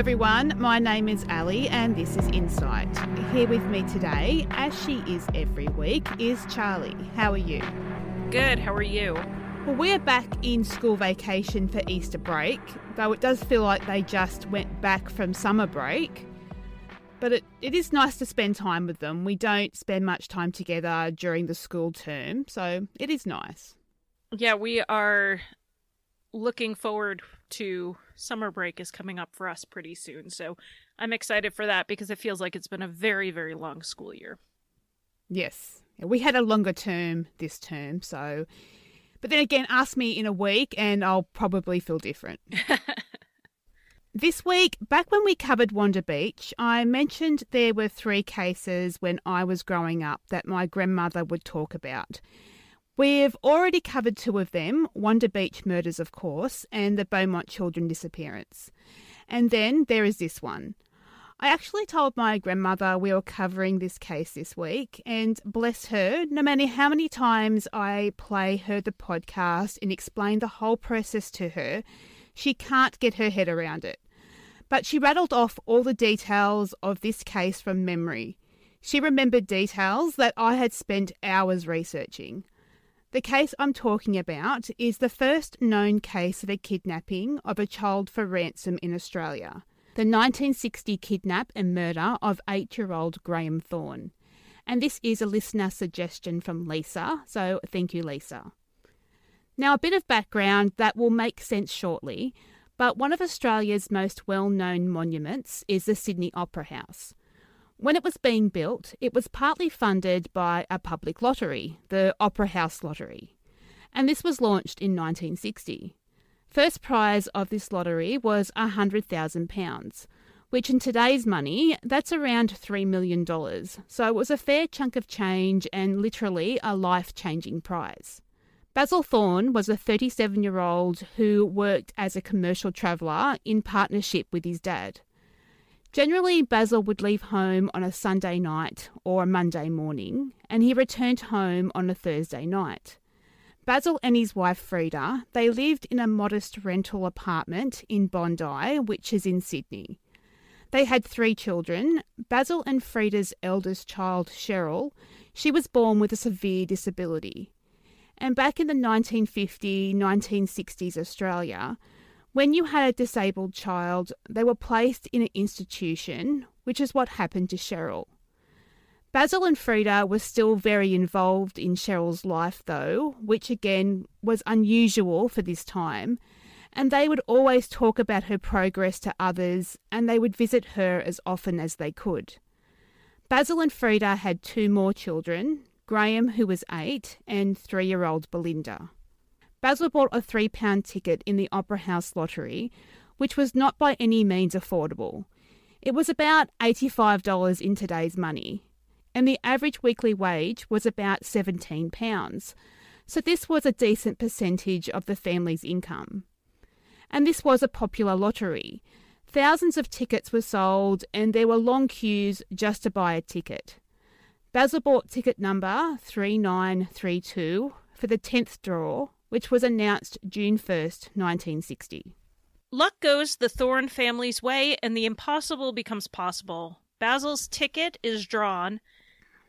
everyone. My name is Ali, and this is Insight. Here with me today, as she is every week, is Charlie. How are you? Good. How are you? Well, we're back in school vacation for Easter break, though it does feel like they just went back from summer break. But it, it is nice to spend time with them. We don't spend much time together during the school term, so it is nice. Yeah, we are looking forward to summer break is coming up for us pretty soon. So I'm excited for that because it feels like it's been a very, very long school year. Yes. We had a longer term this term, so but then again, ask me in a week and I'll probably feel different. this week, back when we covered Wanda Beach, I mentioned there were three cases when I was growing up that my grandmother would talk about. We've already covered two of them Wanda Beach murders, of course, and the Beaumont children disappearance. And then there is this one. I actually told my grandmother we were covering this case this week, and bless her, no matter how many times I play her the podcast and explain the whole process to her, she can't get her head around it. But she rattled off all the details of this case from memory. She remembered details that I had spent hours researching. The case I'm talking about is the first known case of a kidnapping of a child for ransom in Australia the 1960 kidnap and murder of eight year old Graham Thorne. And this is a listener suggestion from Lisa, so thank you, Lisa. Now, a bit of background that will make sense shortly, but one of Australia's most well known monuments is the Sydney Opera House. When it was being built, it was partly funded by a public lottery, the Opera House Lottery, and this was launched in 1960. First prize of this lottery was £100,000, which in today's money, that's around $3 million. So it was a fair chunk of change and literally a life changing prize. Basil Thorne was a 37 year old who worked as a commercial traveller in partnership with his dad. Generally, Basil would leave home on a Sunday night or a Monday morning, and he returned home on a Thursday night. Basil and his wife Freda, they lived in a modest rental apartment in Bondi, which is in Sydney. They had three children. Basil and Freda's eldest child, Cheryl, she was born with a severe disability. And back in the 1950 1960s Australia, when you had a disabled child, they were placed in an institution, which is what happened to Cheryl. Basil and Freda were still very involved in Cheryl's life, though, which again was unusual for this time, and they would always talk about her progress to others and they would visit her as often as they could. Basil and Freda had two more children Graham, who was eight, and three year old Belinda. Basil bought a three pound ticket in the Opera House lottery, which was not by any means affordable. It was about $85 in today's money, and the average weekly wage was about £17. So this was a decent percentage of the family's income. And this was a popular lottery. Thousands of tickets were sold, and there were long queues just to buy a ticket. Basil bought ticket number 3932 for the 10th draw, which was announced June 1st, 1960. Luck goes the Thorne family's way, and the impossible becomes possible. Basil's ticket is drawn,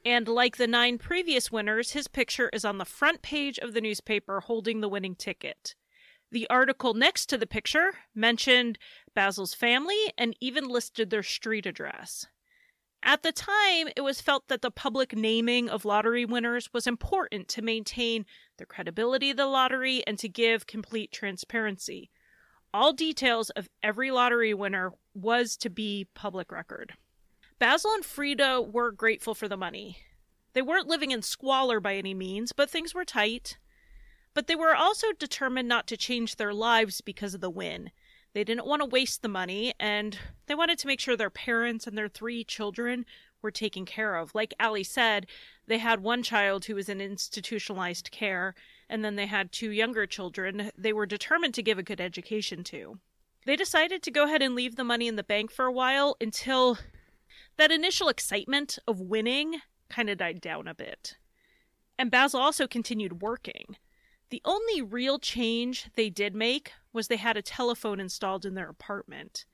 and like the nine previous winners, his picture is on the front page of the newspaper holding the winning ticket. The article next to the picture mentioned Basil's family and even listed their street address. At the time, it was felt that the public naming of lottery winners was important to maintain the credibility of the lottery and to give complete transparency. All details of every lottery winner was to be public record. Basil and Frida were grateful for the money. They weren't living in squalor by any means, but things were tight. But they were also determined not to change their lives because of the win. They didn't want to waste the money, and they wanted to make sure their parents and their three children were taken care of. Like Ali said, they had one child who was in institutionalized care, and then they had two younger children they were determined to give a good education to. They decided to go ahead and leave the money in the bank for a while until that initial excitement of winning kind of died down a bit. And Basil also continued working. The only real change they did make was they had a telephone installed in their apartment.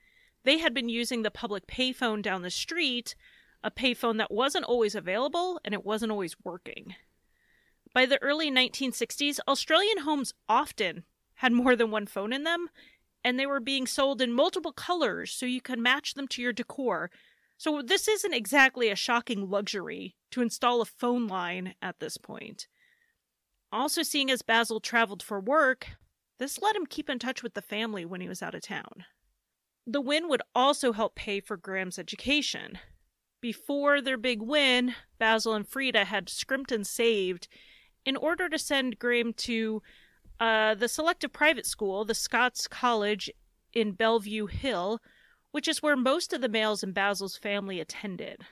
They had been using the public payphone down the street, a payphone that wasn't always available and it wasn't always working. By the early 1960s, Australian homes often had more than one phone in them, and they were being sold in multiple colors so you could match them to your decor. So, this isn't exactly a shocking luxury to install a phone line at this point. Also, seeing as Basil traveled for work, this let him keep in touch with the family when he was out of town. The win would also help pay for Graham's education. Before their big win, Basil and Freda had scrimped and saved in order to send Graham to uh, the selective private school, the Scots College in Bellevue Hill, which is where most of the males in Basil's family attended.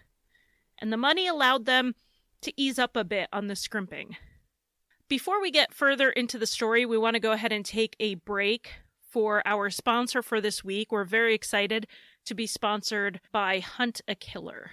And the money allowed them to ease up a bit on the scrimping. Before we get further into the story, we want to go ahead and take a break for our sponsor for this week. We're very excited to be sponsored by Hunt a Killer.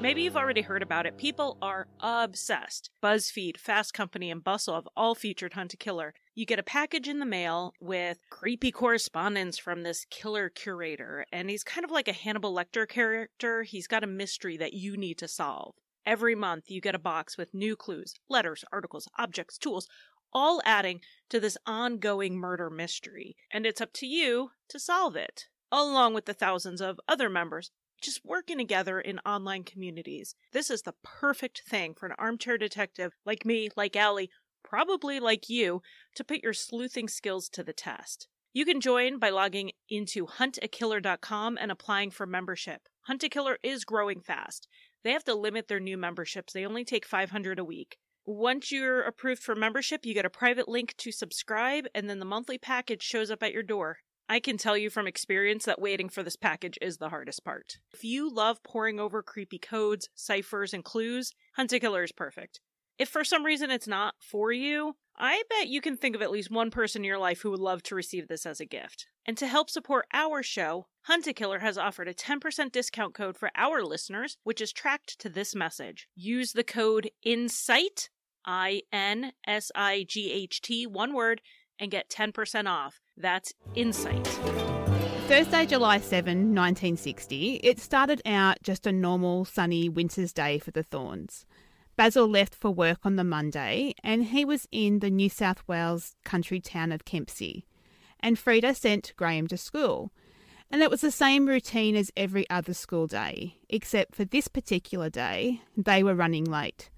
Maybe you've already heard about it. People are obsessed. BuzzFeed, Fast Company, and Bustle have all featured Hunt a Killer. You get a package in the mail with creepy correspondence from this killer curator, and he's kind of like a Hannibal Lecter character. He's got a mystery that you need to solve. Every month, you get a box with new clues, letters, articles, objects, tools, all adding to this ongoing murder mystery. And it's up to you to solve it, along with the thousands of other members just working together in online communities. This is the perfect thing for an armchair detective like me, like Allie, probably like you, to put your sleuthing skills to the test. You can join by logging into huntakiller.com and applying for membership. Hunt a Killer is growing fast. They have to limit their new memberships. They only take 500 a week. Once you're approved for membership, you get a private link to subscribe and then the monthly package shows up at your door. I can tell you from experience that waiting for this package is the hardest part. If you love poring over creepy codes, ciphers, and clues, Hunt a Killer is perfect. If for some reason it's not for you, I bet you can think of at least one person in your life who would love to receive this as a gift. And to help support our show, Hunt a Killer has offered a 10% discount code for our listeners, which is tracked to this message. Use the code INSIGHT, I N S I G H T, one word, and get 10% off. That's Insight. Thursday, July 7, 1960, it started out just a normal sunny winter's day for the Thornes. Basil left for work on the Monday and he was in the New South Wales country town of Kempsey. And Freda sent Graham to school. And it was the same routine as every other school day, except for this particular day, they were running late.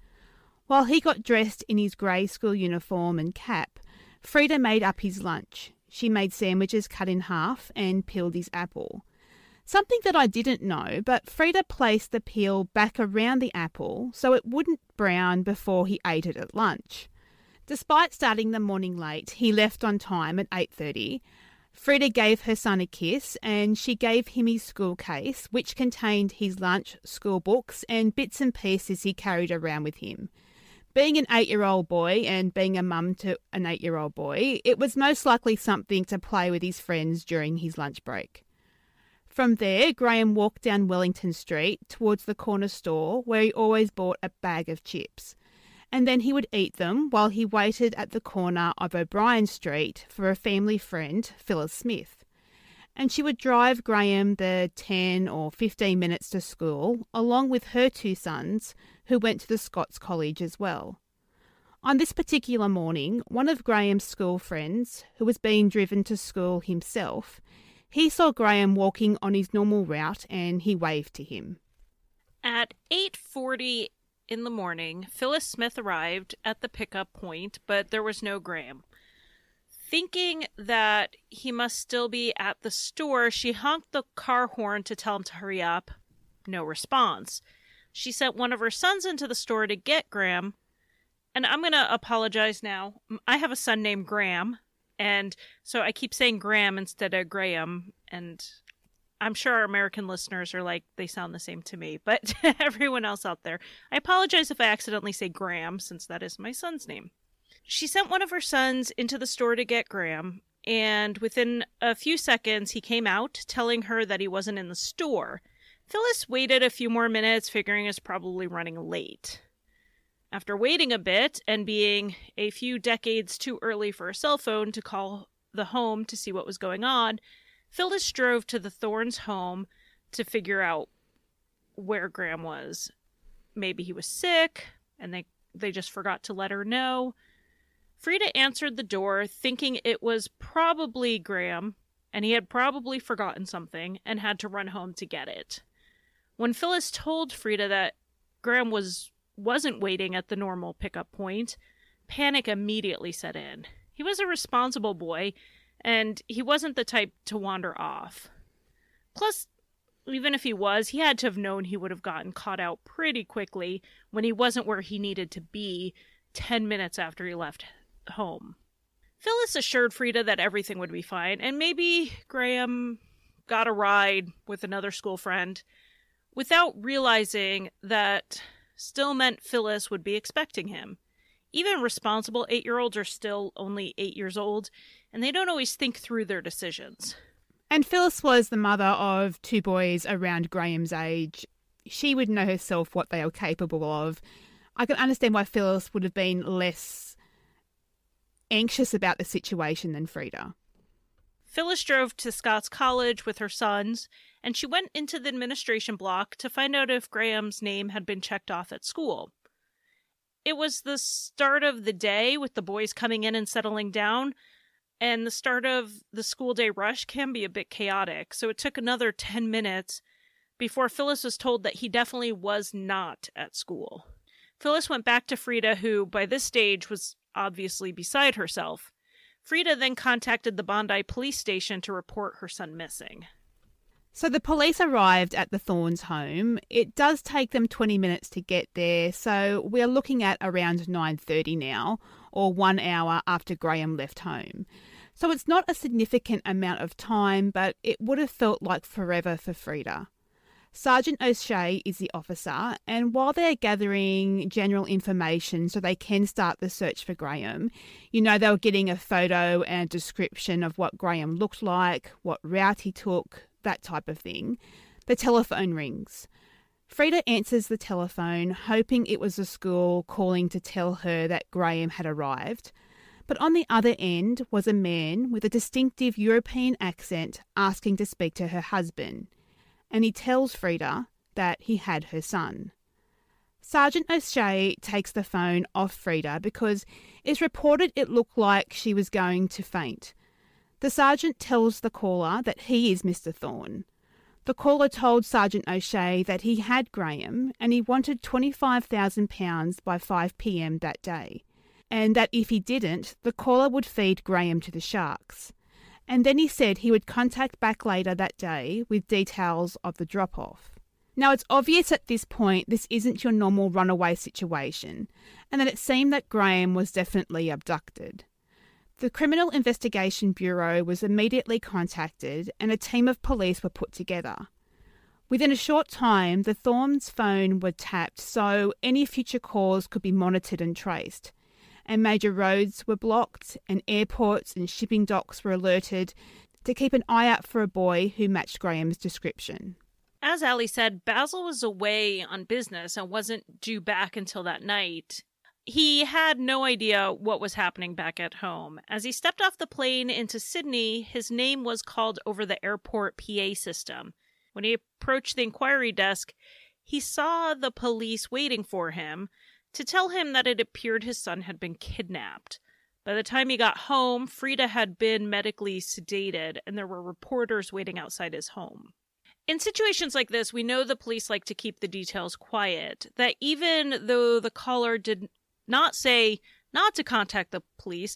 While he got dressed in his grey school uniform and cap, Frida made up his lunch. She made sandwiches cut in half and peeled his apple. Something that I didn't know, but Freda placed the peel back around the apple so it wouldn't brown before he ate it at lunch. Despite starting the morning late, he left on time at 8:30. Freda gave her son a kiss and she gave him his school case, which contained his lunch, school books, and bits and pieces he carried around with him. Being an eight year old boy and being a mum to an eight year old boy, it was most likely something to play with his friends during his lunch break. From there, Graham walked down Wellington Street towards the corner store where he always bought a bag of chips. And then he would eat them while he waited at the corner of O'Brien Street for a family friend, Phyllis Smith. And she would drive Graham the 10 or 15 minutes to school, along with her two sons, who went to the Scots College as well. On this particular morning, one of Graham's school friends, who was being driven to school himself, he saw Graham walking on his normal route and he waved to him. At 8:40 in the morning, Phyllis Smith arrived at the pickup point, but there was no Graham. Thinking that he must still be at the store, she honked the car horn to tell him to hurry up. No response she sent one of her sons into the store to get Graham. And I'm going to apologize now. I have a son named Graham, and so I keep saying Graham instead of Graham. And I'm sure our American listeners are like, they sound the same to me. But everyone else out there, I apologize if I accidentally say Graham, since that is my son's name. She sent one of her sons into the store to get Graham, and within a few seconds, he came out telling her that he wasn't in the store Phyllis waited a few more minutes, figuring it's probably running late. After waiting a bit and being a few decades too early for a cell phone to call the home to see what was going on, Phyllis drove to the Thornes home to figure out where Graham was. Maybe he was sick and they they just forgot to let her know. Freda answered the door thinking it was probably Graham and he had probably forgotten something and had to run home to get it. When Phyllis told Freda that Graham was wasn't waiting at the normal pickup point, panic immediately set in. He was a responsible boy, and he wasn't the type to wander off. Plus, even if he was, he had to have known he would have gotten caught out pretty quickly when he wasn't where he needed to be 10 minutes after he left home. Phyllis assured Freda that everything would be fine, and maybe Graham got a ride with another school friend without realizing that still meant Phyllis would be expecting him. Even responsible eight year olds are still only eight years old, and they don't always think through their decisions. And Phyllis was the mother of two boys around Graham's age. She would know herself what they are capable of. I can understand why Phyllis would have been less anxious about the situation than Freda. Phyllis drove to Scots College with her sons, and she went into the administration block to find out if Graham's name had been checked off at school. It was the start of the day with the boys coming in and settling down, and the start of the school day rush can be a bit chaotic, so it took another 10 minutes before Phyllis was told that he definitely was not at school. Phyllis went back to Freda, who by this stage was obviously beside herself. Freda then contacted the Bondi police station to report her son missing. So the police arrived at the Thornes home. It does take them 20 minutes to get there, so we're looking at around 9:30 now or 1 hour after Graham left home. So it's not a significant amount of time, but it would have felt like forever for Freda. Sergeant O'Shea is the officer, and while they're gathering general information so they can start the search for Graham, you know, they were getting a photo and a description of what Graham looked like, what route he took, that type of thing. The telephone rings. Freda answers the telephone, hoping it was the school calling to tell her that Graham had arrived. But on the other end was a man with a distinctive European accent asking to speak to her husband and he tells Freda that he had her son. Sergeant O'Shea takes the phone off Freda because it's reported it looked like she was going to faint. The sergeant tells the caller that he is Mr. Thorne. The caller told Sergeant O'Shea that he had Graham and he wanted £25,000 by 5 pm that day, and that if he didn't, the caller would feed Graham to the sharks and then he said he would contact back later that day with details of the drop off. Now, it's obvious at this point this isn't your normal runaway situation, and that it seemed that Graham was definitely abducted. The Criminal Investigation Bureau was immediately contacted, and a team of police were put together. Within a short time, the Thornes' phone were tapped so any future calls could be monitored and traced and major roads were blocked, and airports and shipping docks were alerted to keep an eye out for a boy who matched Graham's description. As Ali said, Basil was away on business and wasn't due back until that night. He had no idea what was happening back at home. As he stepped off the plane into Sydney, his name was called over the airport PA system. When he approached the inquiry desk, he saw the police waiting for him, to tell him that it appeared his son had been kidnapped. By the time he got home, Freda had been medically sedated, and there were reporters waiting outside his home. In situations like this, we know the police like to keep the details quiet, that even though the caller did not say not to contact the police,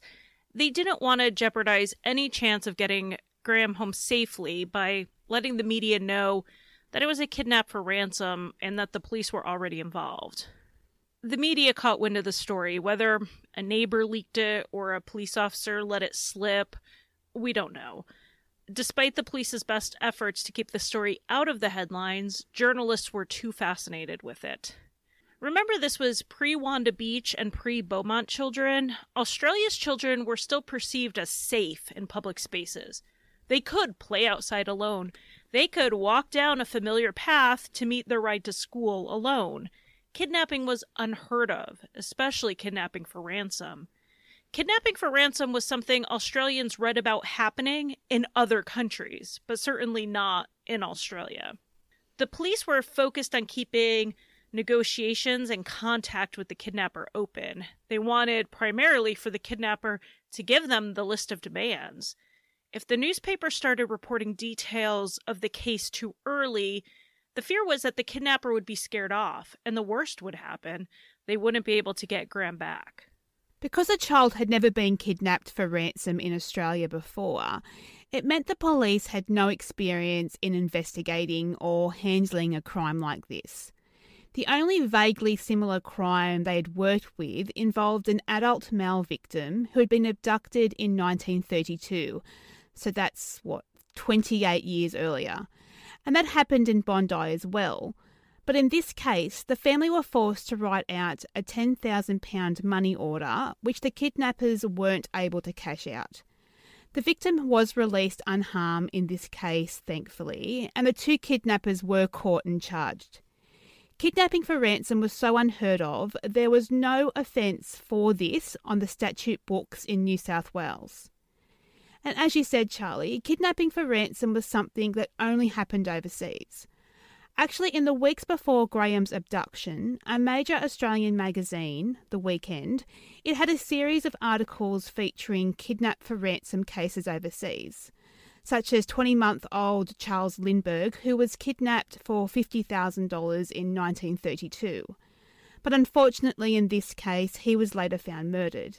they didn't want to jeopardize any chance of getting Graham home safely by letting the media know that it was a kidnap for ransom and that the police were already involved the media caught wind of the story. Whether a neighbor leaked it or a police officer let it slip, we don't know. Despite the police's best efforts to keep the story out of the headlines, journalists were too fascinated with it. Remember, this was pre Wanda Beach and pre Beaumont children. Australia's children were still perceived as safe in public spaces. They could play outside alone. They could walk down a familiar path to meet their ride to school alone. Kidnapping was unheard of, especially kidnapping for ransom. Kidnapping for ransom was something Australians read about happening in other countries, but certainly not in Australia. The police were focused on keeping negotiations and contact with the kidnapper open. They wanted primarily for the kidnapper to give them the list of demands. If the newspaper started reporting details of the case too early, the fear was that the kidnapper would be scared off, and the worst would happen. They wouldn't be able to get Graham back. Because a child had never been kidnapped for ransom in Australia before, it meant the police had no experience in investigating or handling a crime like this. The only vaguely similar crime they had worked with involved an adult male victim who had been abducted in 1932. So that's what, 28 years earlier. And that happened in Bondi as well. But in this case, the family were forced to write out a £10,000 money order, which the kidnappers weren't able to cash out. The victim was released unharmed in this case, thankfully, and the two kidnappers were caught and charged. Kidnapping for ransom was so unheard of, there was no offence for this on the statute books in New South Wales. And as you said, Charlie, kidnapping for ransom was something that only happened overseas. Actually, in the weeks before Graham's abduction, a major Australian magazine, The Weekend, it had a series of articles featuring kidnap for ransom cases overseas such as 20 month old Charles Lindbergh, who was kidnapped for $50,000 in 1932. But unfortunately, in this case, he was later found murdered.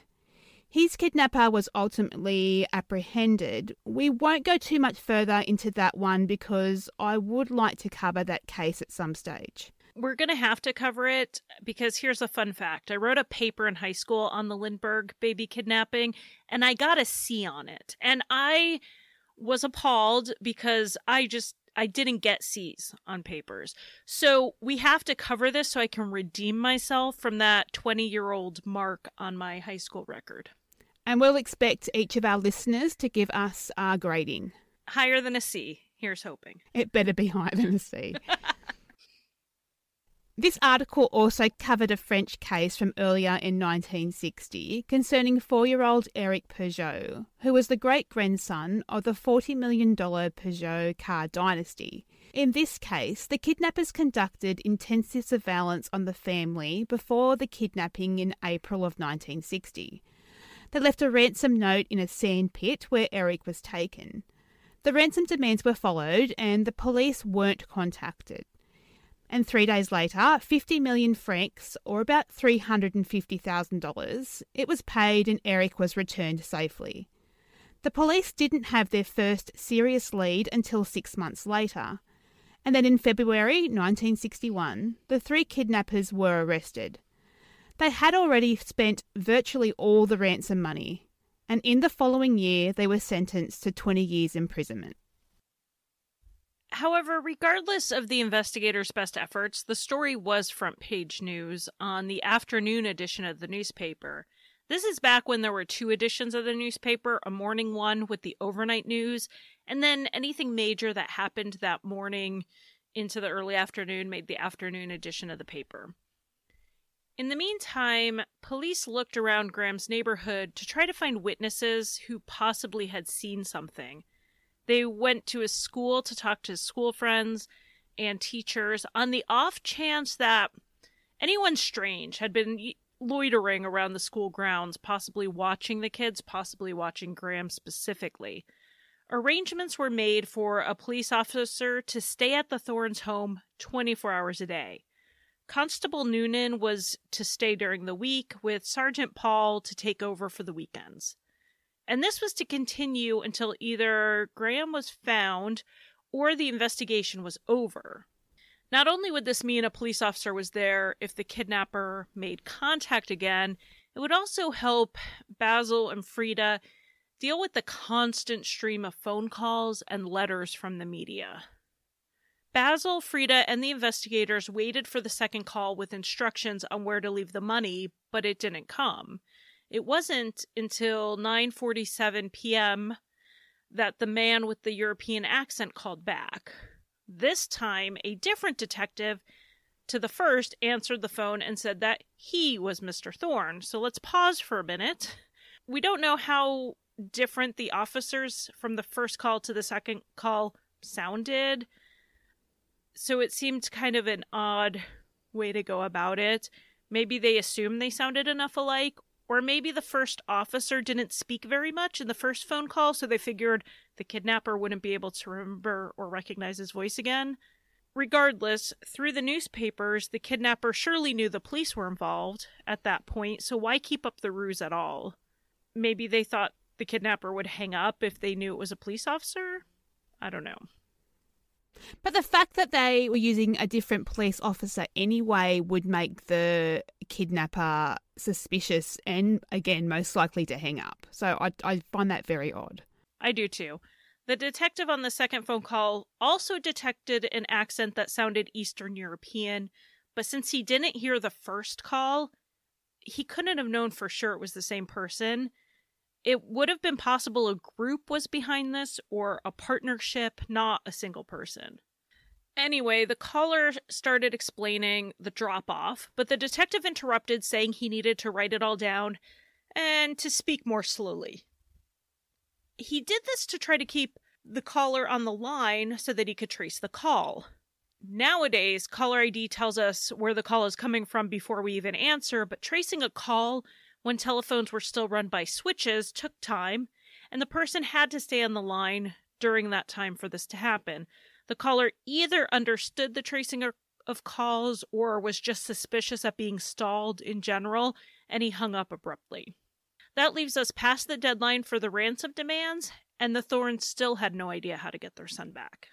His kidnapper was ultimately apprehended. We won't go too much further into that one because I would like to cover that case at some stage. We're going to have to cover it because here's a fun fact. I wrote a paper in high school on the Lindbergh baby kidnapping and I got a C on it. And I was appalled because I just I didn't get C's on papers. So we have to cover this so I can redeem myself from that 20 year old mark on my high school record. And we'll expect each of our listeners to give us our grading. Higher than a C. Here's hoping. It better be higher than a C. This article also covered a French case from earlier in 1960 concerning four year old Eric Peugeot, who was the great grandson of the $40 million Peugeot car dynasty. In this case, the kidnappers conducted intensive surveillance on the family before the kidnapping in April of 1960. They left a ransom note in a sand pit where Eric was taken. The ransom demands were followed and the police weren't contacted and three days later, 50 million francs, or about $350,000, it was paid and Eric was returned safely. The police didn't have their first serious lead until six months later, and then in February 1961, the three kidnappers were arrested. They had already spent virtually all the ransom money, and in the following year, they were sentenced to 20 years imprisonment. However, regardless of the investigators' best efforts, the story was front page news on the afternoon edition of the newspaper. This is back when there were two editions of the newspaper a morning one with the overnight news, and then anything major that happened that morning into the early afternoon made the afternoon edition of the paper. In the meantime, police looked around Graham's neighborhood to try to find witnesses who possibly had seen something. They went to his school to talk to his school friends and teachers on the off chance that anyone strange had been loitering around the school grounds, possibly watching the kids, possibly watching Graham specifically. Arrangements were made for a police officer to stay at the Thornes home 24 hours a day. Constable Noonan was to stay during the week, with Sergeant Paul to take over for the weekends. And this was to continue until either Graham was found or the investigation was over. Not only would this mean a police officer was there if the kidnapper made contact again, it would also help Basil and Freda deal with the constant stream of phone calls and letters from the media. Basil, Freda, and the investigators waited for the second call with instructions on where to leave the money, but it didn't come. It wasn't until 9:47 p.m. that the man with the European accent called back. This time, a different detective to the first answered the phone and said that he was Mr. Thorne. So let's pause for a minute. We don't know how different the officers from the first call to the second call sounded. So it seemed kind of an odd way to go about it. Maybe they assumed they sounded enough alike, or maybe the first officer didn't speak very much in the first phone call, so they figured the kidnapper wouldn't be able to remember or recognize his voice again. Regardless, through the newspapers, the kidnapper surely knew the police were involved at that point, so why keep up the ruse at all? Maybe they thought the kidnapper would hang up if they knew it was a police officer? I don't know. But the fact that they were using a different police officer anyway would make the kidnapper suspicious and, again, most likely to hang up. So I, I find that very odd. I do too. The detective on the second phone call also detected an accent that sounded Eastern European, but since he didn't hear the first call, he couldn't have known for sure it was the same person. It would have been possible a group was behind this or a partnership, not a single person. Anyway, the caller started explaining the drop off, but the detective interrupted, saying he needed to write it all down and to speak more slowly. He did this to try to keep the caller on the line so that he could trace the call. Nowadays, caller ID tells us where the call is coming from before we even answer, but tracing a call when telephones were still run by switches took time, and the person had to stay on the line during that time for this to happen. The caller either understood the tracing of calls or was just suspicious at being stalled in general, and he hung up abruptly. That leaves us past the deadline for the ransom demands, and the Thornes still had no idea how to get their son back.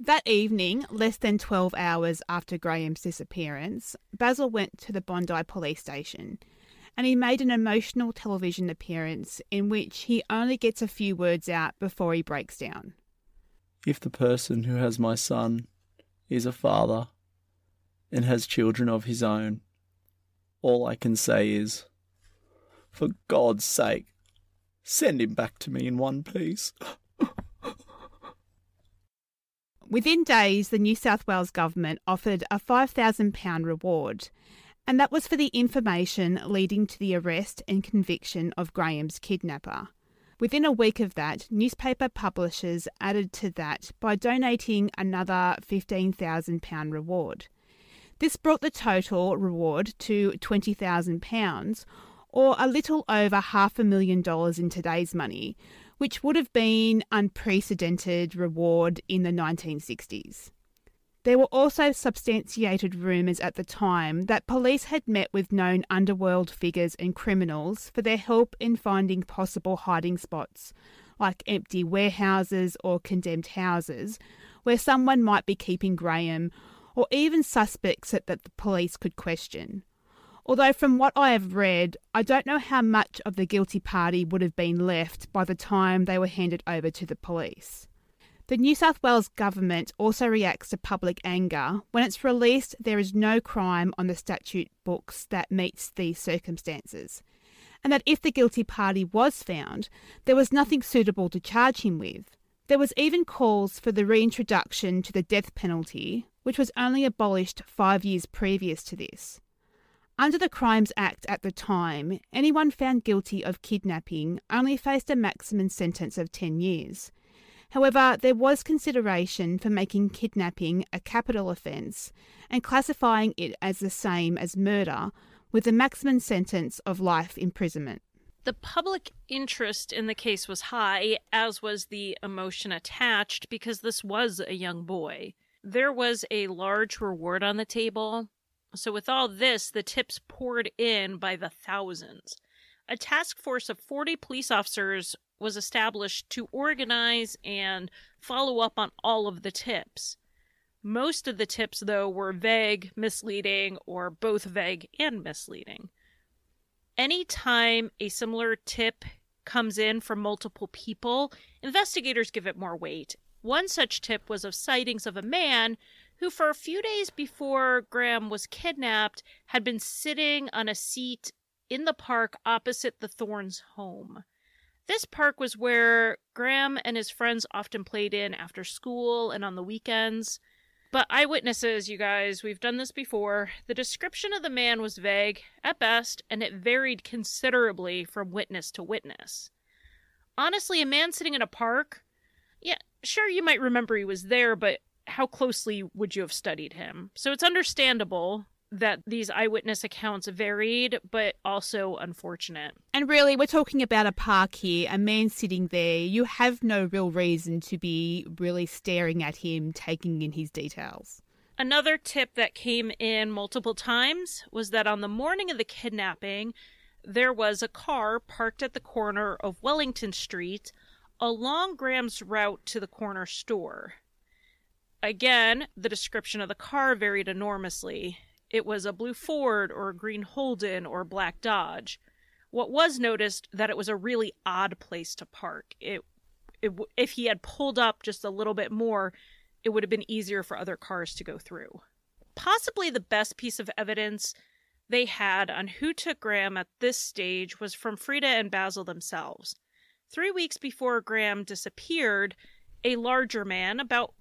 That evening, less than 12 hours after Graham's disappearance, Basil went to the Bondi police station and he made an emotional television appearance in which he only gets a few words out before he breaks down. If the person who has my son is a father and has children of his own, all I can say is, for God's sake, send him back to me in one piece. Within days, the New South Wales government offered a £5,000 reward and that was for the information leading to the arrest and conviction of Graham's kidnapper. Within a week of that, newspaper publishers added to that by donating another £15,000 reward. This brought the total reward to £20,000, or a little over half a million dollars in today's money, which would have been unprecedented reward in the 1960s. There were also substantiated rumours at the time that police had met with known underworld figures and criminals for their help in finding possible hiding spots, like empty warehouses or condemned houses, where someone might be keeping Graham, or even suspects that, that the police could question. Although, from what I have read, I don't know how much of the guilty party would have been left by the time they were handed over to the police. The New South Wales government also reacts to public anger when it's released there is no crime on the statute books that meets these circumstances, and that if the guilty party was found, there was nothing suitable to charge him with. There was even calls for the reintroduction to the death penalty, which was only abolished five years previous to this. Under the Crimes Act at the time, anyone found guilty of kidnapping only faced a maximum sentence of 10 years. However, there was consideration for making kidnapping a capital offence and classifying it as the same as murder, with a maximum sentence of life imprisonment. The public interest in the case was high, as was the emotion attached, because this was a young boy. There was a large reward on the table, so with all this, the tips poured in by the thousands. A task force of 40 police officers was established to organize and follow up on all of the tips. Most of the tips, though, were vague, misleading, or both vague and misleading. Anytime a similar tip comes in from multiple people, investigators give it more weight. One such tip was of sightings of a man who, for a few days before Graham was kidnapped, had been sitting on a seat in the park opposite the Thornes' home. This park was where Graham and his friends often played in after school and on the weekends. But eyewitnesses, you guys, we've done this before. The description of the man was vague at best, and it varied considerably from witness to witness. Honestly, a man sitting in a park, yeah, sure, you might remember he was there, but how closely would you have studied him? So it's understandable that these eyewitness accounts varied, but also unfortunate. And really, we're talking about a park here, a man sitting there. You have no real reason to be really staring at him, taking in his details. Another tip that came in multiple times was that on the morning of the kidnapping, there was a car parked at the corner of Wellington Street along Graham's route to the corner store. Again, the description of the car varied enormously. It was a blue Ford or a green Holden or a black Dodge. What was noticed that it was a really odd place to park. It, it if he had pulled up just a little bit more, it would have been easier for other cars to go through. Possibly the best piece of evidence they had on who took Graham at this stage was from Freda and Basil themselves. Three weeks before Graham disappeared, a larger man, about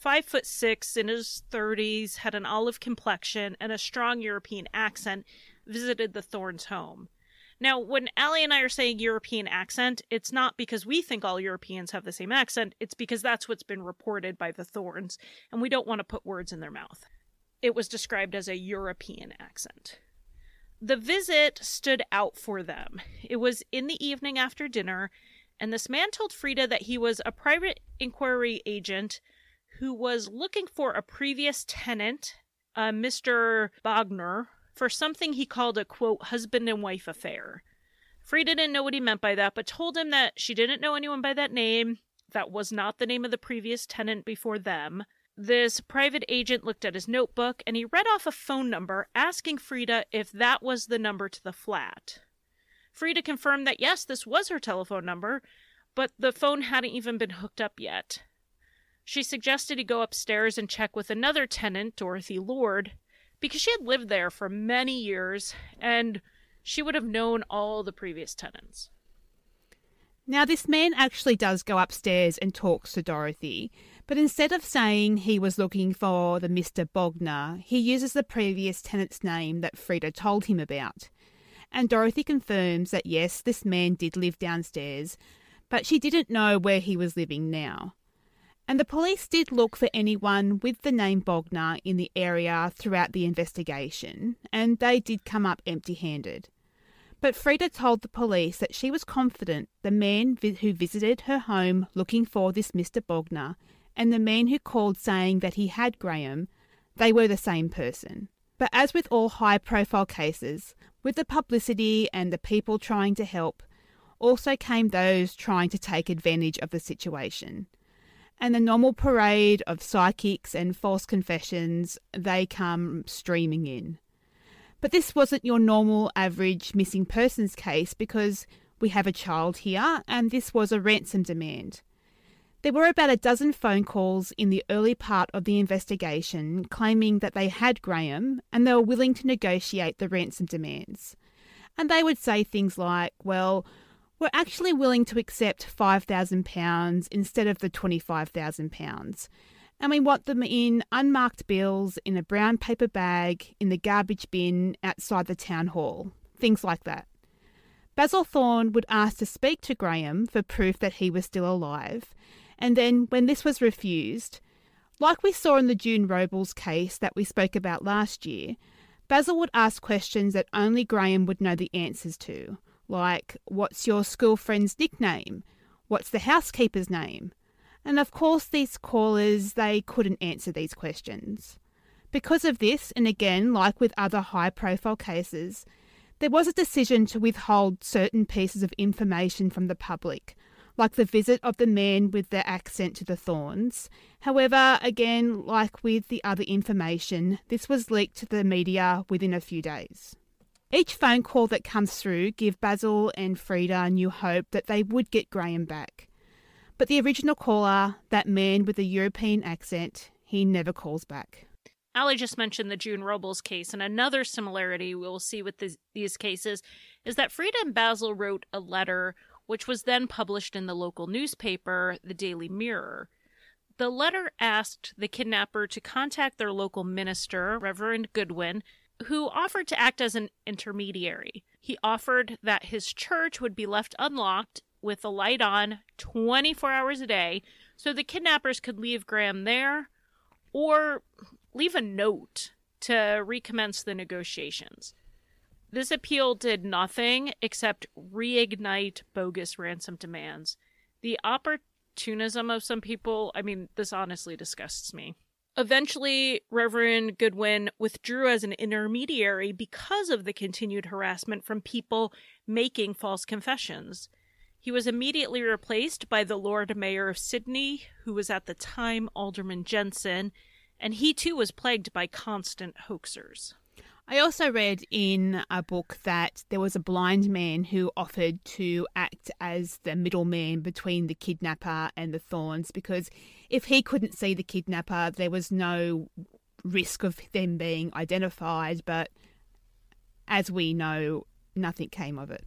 five foot six, in his thirties, had an olive complexion and a strong European accent, visited the Thornes' home. Now, when Allie and I are saying European accent, it's not because we think all Europeans have the same accent, it's because that's what's been reported by the Thornes, and we don't want to put words in their mouth. It was described as a European accent. The visit stood out for them. It was in the evening after dinner, and this man told Freda that he was a private inquiry agent who was looking for a previous tenant, uh, Mr. Bogner, for something he called a quote husband and wife affair. Freda didn't know what he meant by that, but told him that she didn't know anyone by that name. That was not the name of the previous tenant before them. This private agent looked at his notebook and he read off a phone number asking Freda if that was the number to the flat. Freda confirmed that yes, this was her telephone number, but the phone hadn't even been hooked up yet. She suggested he go upstairs and check with another tenant, Dorothy Lord, because she had lived there for many years and she would have known all the previous tenants. Now, this man actually does go upstairs and talks to Dorothy, but instead of saying he was looking for the Mr. Bogner, he uses the previous tenant's name that Freda told him about. And Dorothy confirms that yes, this man did live downstairs, but she didn't know where he was living now and the police did look for anyone with the name Bogner in the area throughout the investigation, and they did come up empty handed. But Freda told the police that she was confident the man who visited her home looking for this Mr. Bogner and the man who called saying that he had Graham, they were the same person. But as with all high profile cases, with the publicity and the people trying to help, also came those trying to take advantage of the situation and the normal parade of psychics and false confessions, they come streaming in. But this wasn't your normal average missing persons case because we have a child here and this was a ransom demand. There were about a dozen phone calls in the early part of the investigation claiming that they had Graham and they were willing to negotiate the ransom demands. And they would say things like, well, were actually willing to accept £5,000 instead of the £25,000. And we want them in unmarked bills in a brown paper bag in the garbage bin outside the town hall, things like that. Basil Thorne would ask to speak to Graham for proof that he was still alive, and then, when this was refused, like we saw in the June Robles case that we spoke about last year, Basil would ask questions that only Graham would know the answers to, like what's your school friend's nickname? What's the housekeeper's name? And of course, these callers, they couldn't answer these questions. Because of this, and again, like with other high profile cases, there was a decision to withhold certain pieces of information from the public, like the visit of the man with the accent to the Thornes. However, again, like with the other information, this was leaked to the media within a few days. Each phone call that comes through give Basil and Freda new hope that they would get Graham back. But the original caller, that man with the European accent, he never calls back. Ali just mentioned the June Robles case, and another similarity we'll see with this, these cases is that Freda and Basil wrote a letter which was then published in the local newspaper, the Daily Mirror. The letter asked the kidnapper to contact their local minister, Reverend Goodwin, who offered to act as an intermediary. He offered that his church would be left unlocked with the light on 24 hours a day so the kidnappers could leave Graham there or leave a note to recommence the negotiations. This appeal did nothing except reignite bogus ransom demands. The opportunism of some people, I mean, this honestly disgusts me. Eventually, Reverend Goodwin withdrew as an intermediary because of the continued harassment from people making false confessions. He was immediately replaced by the Lord Mayor of Sydney, who was at the time Alderman Jensen, and he too was plagued by constant hoaxers. I also read in a book that there was a blind man who offered to act as the middleman between the kidnapper and the Thornes because if he couldn't see the kidnapper, there was no risk of them being identified. But as we know, nothing came of it.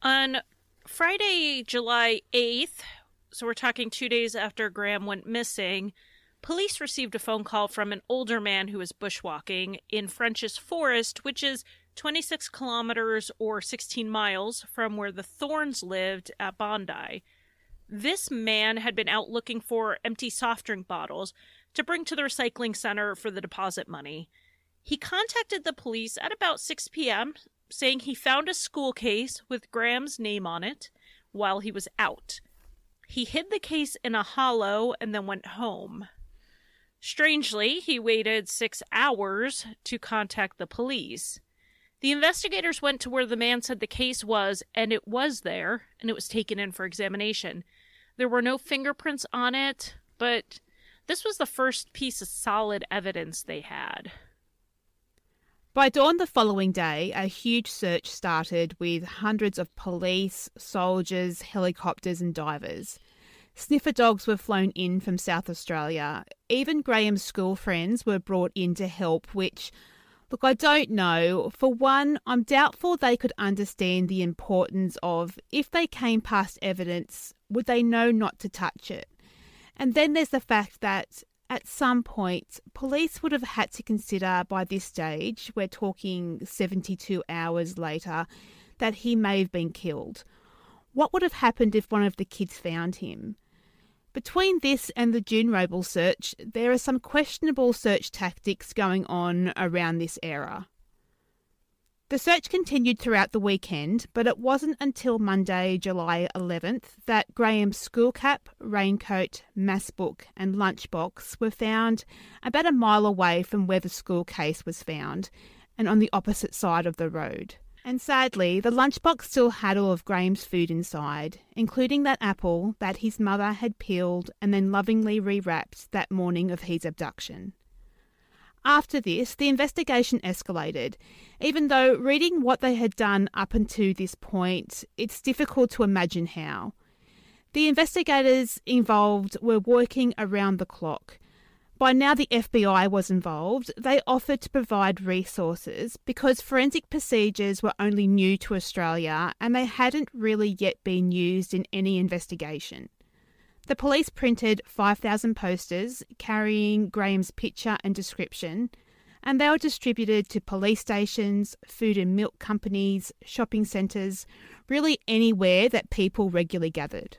On Friday, July 8th, so we're talking two days after Graham went missing, police received a phone call from an older man who was bushwalking in Frenchs Forest, which is 26 kilometers or 16 miles from where the Thornes lived at Bondi. This man had been out looking for empty soft drink bottles to bring to the recycling center for the deposit money. He contacted the police at about 6 p.m., saying he found a school case with Graham's name on it while he was out. He hid the case in a hollow and then went home. Strangely, he waited six hours to contact the police. The investigators went to where the man said the case was, and it was there, and it was taken in for examination. There were no fingerprints on it, but this was the first piece of solid evidence they had. By dawn the following day, a huge search started with hundreds of police, soldiers, helicopters, and divers. Sniffer dogs were flown in from South Australia. Even Graham's school friends were brought in to help, which, look, I don't know. For one, I'm doubtful they could understand the importance of if they came past evidence, would they know not to touch it? And then there's the fact that at some point, police would have had to consider by this stage, we're talking 72 hours later, that he may have been killed. What would have happened if one of the kids found him? Between this and the June Roble search, there are some questionable search tactics going on around this era. The search continued throughout the weekend, but it wasn't until Monday, July 11th, that Graham's school cap, raincoat, mass book, and lunchbox were found about a mile away from where the school case was found, and on the opposite side of the road. And sadly, the lunchbox still had all of Graham's food inside, including that apple that his mother had peeled and then lovingly rewrapped that morning of his abduction. After this, the investigation escalated. Even though reading what they had done up until this point, it's difficult to imagine how. The investigators involved were working around the clock. By now, the FBI was involved. They offered to provide resources because forensic procedures were only new to Australia and they hadn't really yet been used in any investigation. The police printed 5,000 posters carrying Graham's picture and description, and they were distributed to police stations, food and milk companies, shopping centres, really anywhere that people regularly gathered.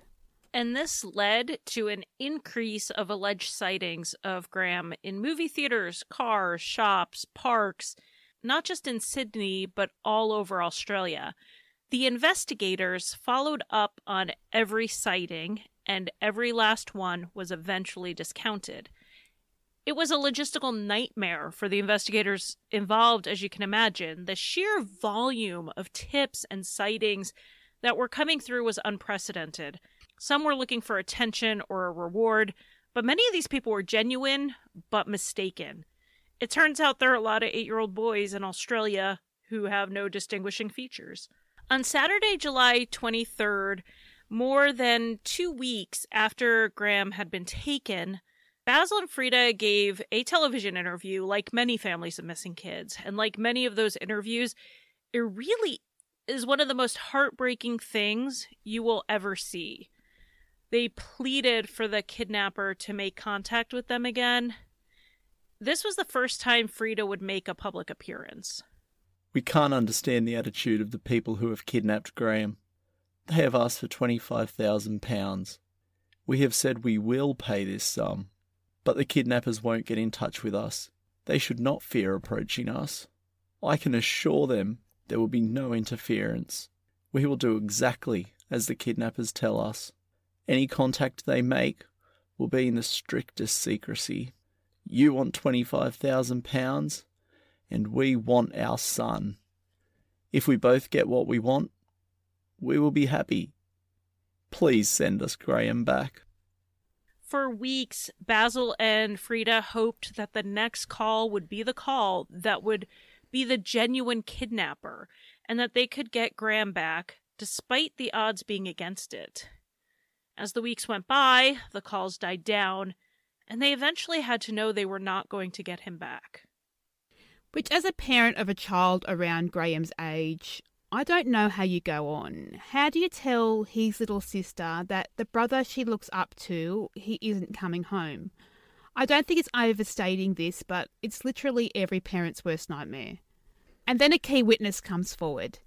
And this led to an increase of alleged sightings of Graham in movie theaters, cars, shops, parks, not just in Sydney, but all over Australia. The investigators followed up on every sighting and every last one was eventually discounted. It was a logistical nightmare for the investigators involved, as you can imagine. The sheer volume of tips and sightings that were coming through was unprecedented. Some were looking for attention or a reward, but many of these people were genuine but mistaken. It turns out there are a lot of eight year old boys in Australia who have no distinguishing features. On Saturday, July 23rd, more than two weeks after Graham had been taken, Basil and Freda gave a television interview like many families of missing kids. And like many of those interviews, it really is one of the most heartbreaking things you will ever see. They pleaded for the kidnapper to make contact with them again. This was the first time Freda would make a public appearance. We can't understand the attitude of the people who have kidnapped Graham. They have asked for £25,000. We have said we will pay this sum, but the kidnappers won't get in touch with us. They should not fear approaching us. I can assure them there will be no interference. We will do exactly as the kidnappers tell us. Any contact they make will be in the strictest secrecy. You want £25,000, and we want our son. If we both get what we want, we will be happy. Please send us Graham back. For weeks, Basil and Freda hoped that the next call would be the call that would be the genuine kidnapper and that they could get Graham back, despite the odds being against it. As the weeks went by, the calls died down, and they eventually had to know they were not going to get him back. Which, as a parent of a child around Graham's age, I don't know how you go on. How do you tell his little sister that the brother she looks up to, he isn't coming home? I don't think it's overstating this, but it's literally every parent's worst nightmare. And then a key witness comes forward.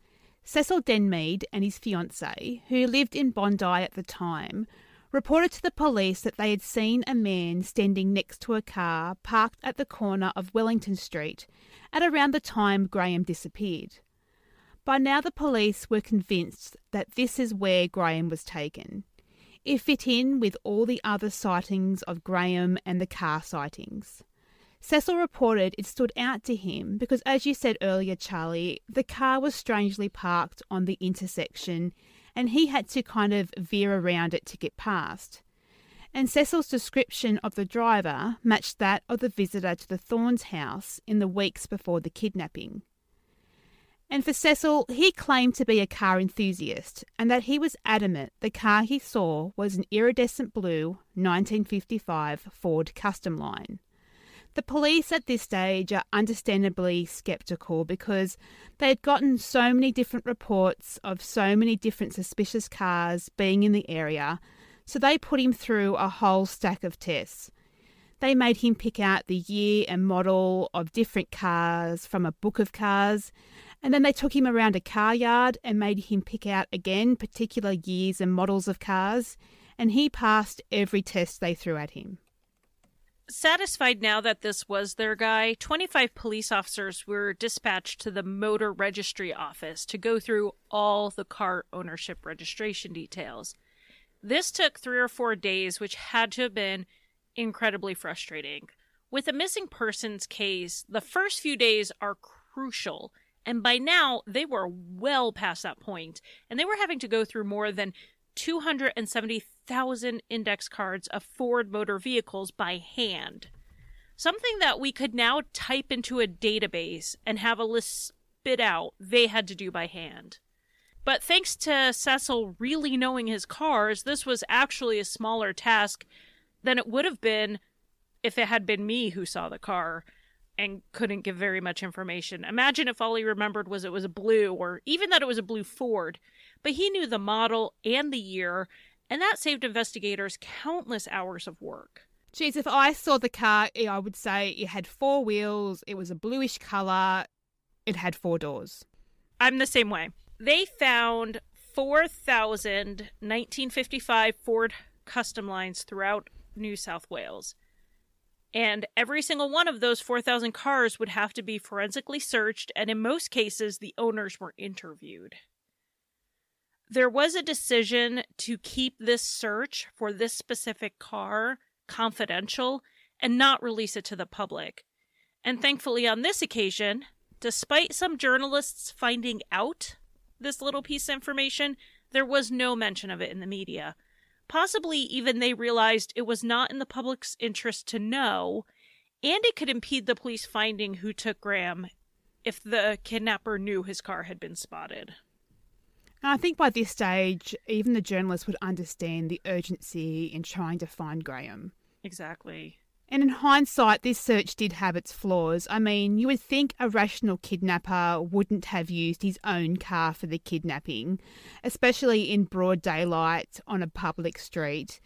Cecil Denmead and his fiancée, who lived in Bondi at the time, reported to the police that they had seen a man standing next to a car parked at the corner of Wellington Street at around the time Graham disappeared. By now, the police were convinced that this is where Graham was taken. It fit in with all the other sightings of Graham and the car sightings. Cecil reported it stood out to him because, as you said earlier, Charlie, the car was strangely parked on the intersection and he had to kind of veer around it to get past. And Cecil's description of the driver matched that of the visitor to the Thornes house in the weeks before the kidnapping. And for Cecil, he claimed to be a car enthusiast and that he was adamant the car he saw was an iridescent blue 1955 Ford Custom Line. The police at this stage are understandably sceptical because they had gotten so many different reports of so many different suspicious cars being in the area, so they put him through a whole stack of tests. They made him pick out the year and model of different cars from a book of cars, and then they took him around a car yard and made him pick out again particular years and models of cars, and he passed every test they threw at him. Satisfied now that this was their guy, 25 police officers were dispatched to the motor registry office to go through all the car ownership registration details. This took three or four days, which had to have been incredibly frustrating. With a missing persons case, the first few days are crucial, and by now they were well past that point, and they were having to go through more than 270,000 index cards of Ford motor vehicles by hand. Something that we could now type into a database and have a list spit out, they had to do by hand. But thanks to Cecil really knowing his cars, this was actually a smaller task than it would have been if it had been me who saw the car and couldn't give very much information. Imagine if all he remembered was it was a blue or even that it was a blue Ford but he knew the model and the year, and that saved investigators countless hours of work. Geez, if I saw the car, I would say it had four wheels, it was a bluish colour, it had four doors. I'm the same way. They found 4,000 1955 Ford custom lines throughout New South Wales. And every single one of those 4,000 cars would have to be forensically searched, and in most cases, the owners were interviewed. There was a decision to keep this search for this specific car confidential and not release it to the public. And thankfully, on this occasion, despite some journalists finding out this little piece of information, there was no mention of it in the media. Possibly even they realized it was not in the public's interest to know, and it could impede the police finding who took Graham if the kidnapper knew his car had been spotted. And I think by this stage, even the journalists would understand the urgency in trying to find Graham. Exactly. And in hindsight, this search did have its flaws. I mean, you would think a rational kidnapper wouldn't have used his own car for the kidnapping, especially in broad daylight on a public street.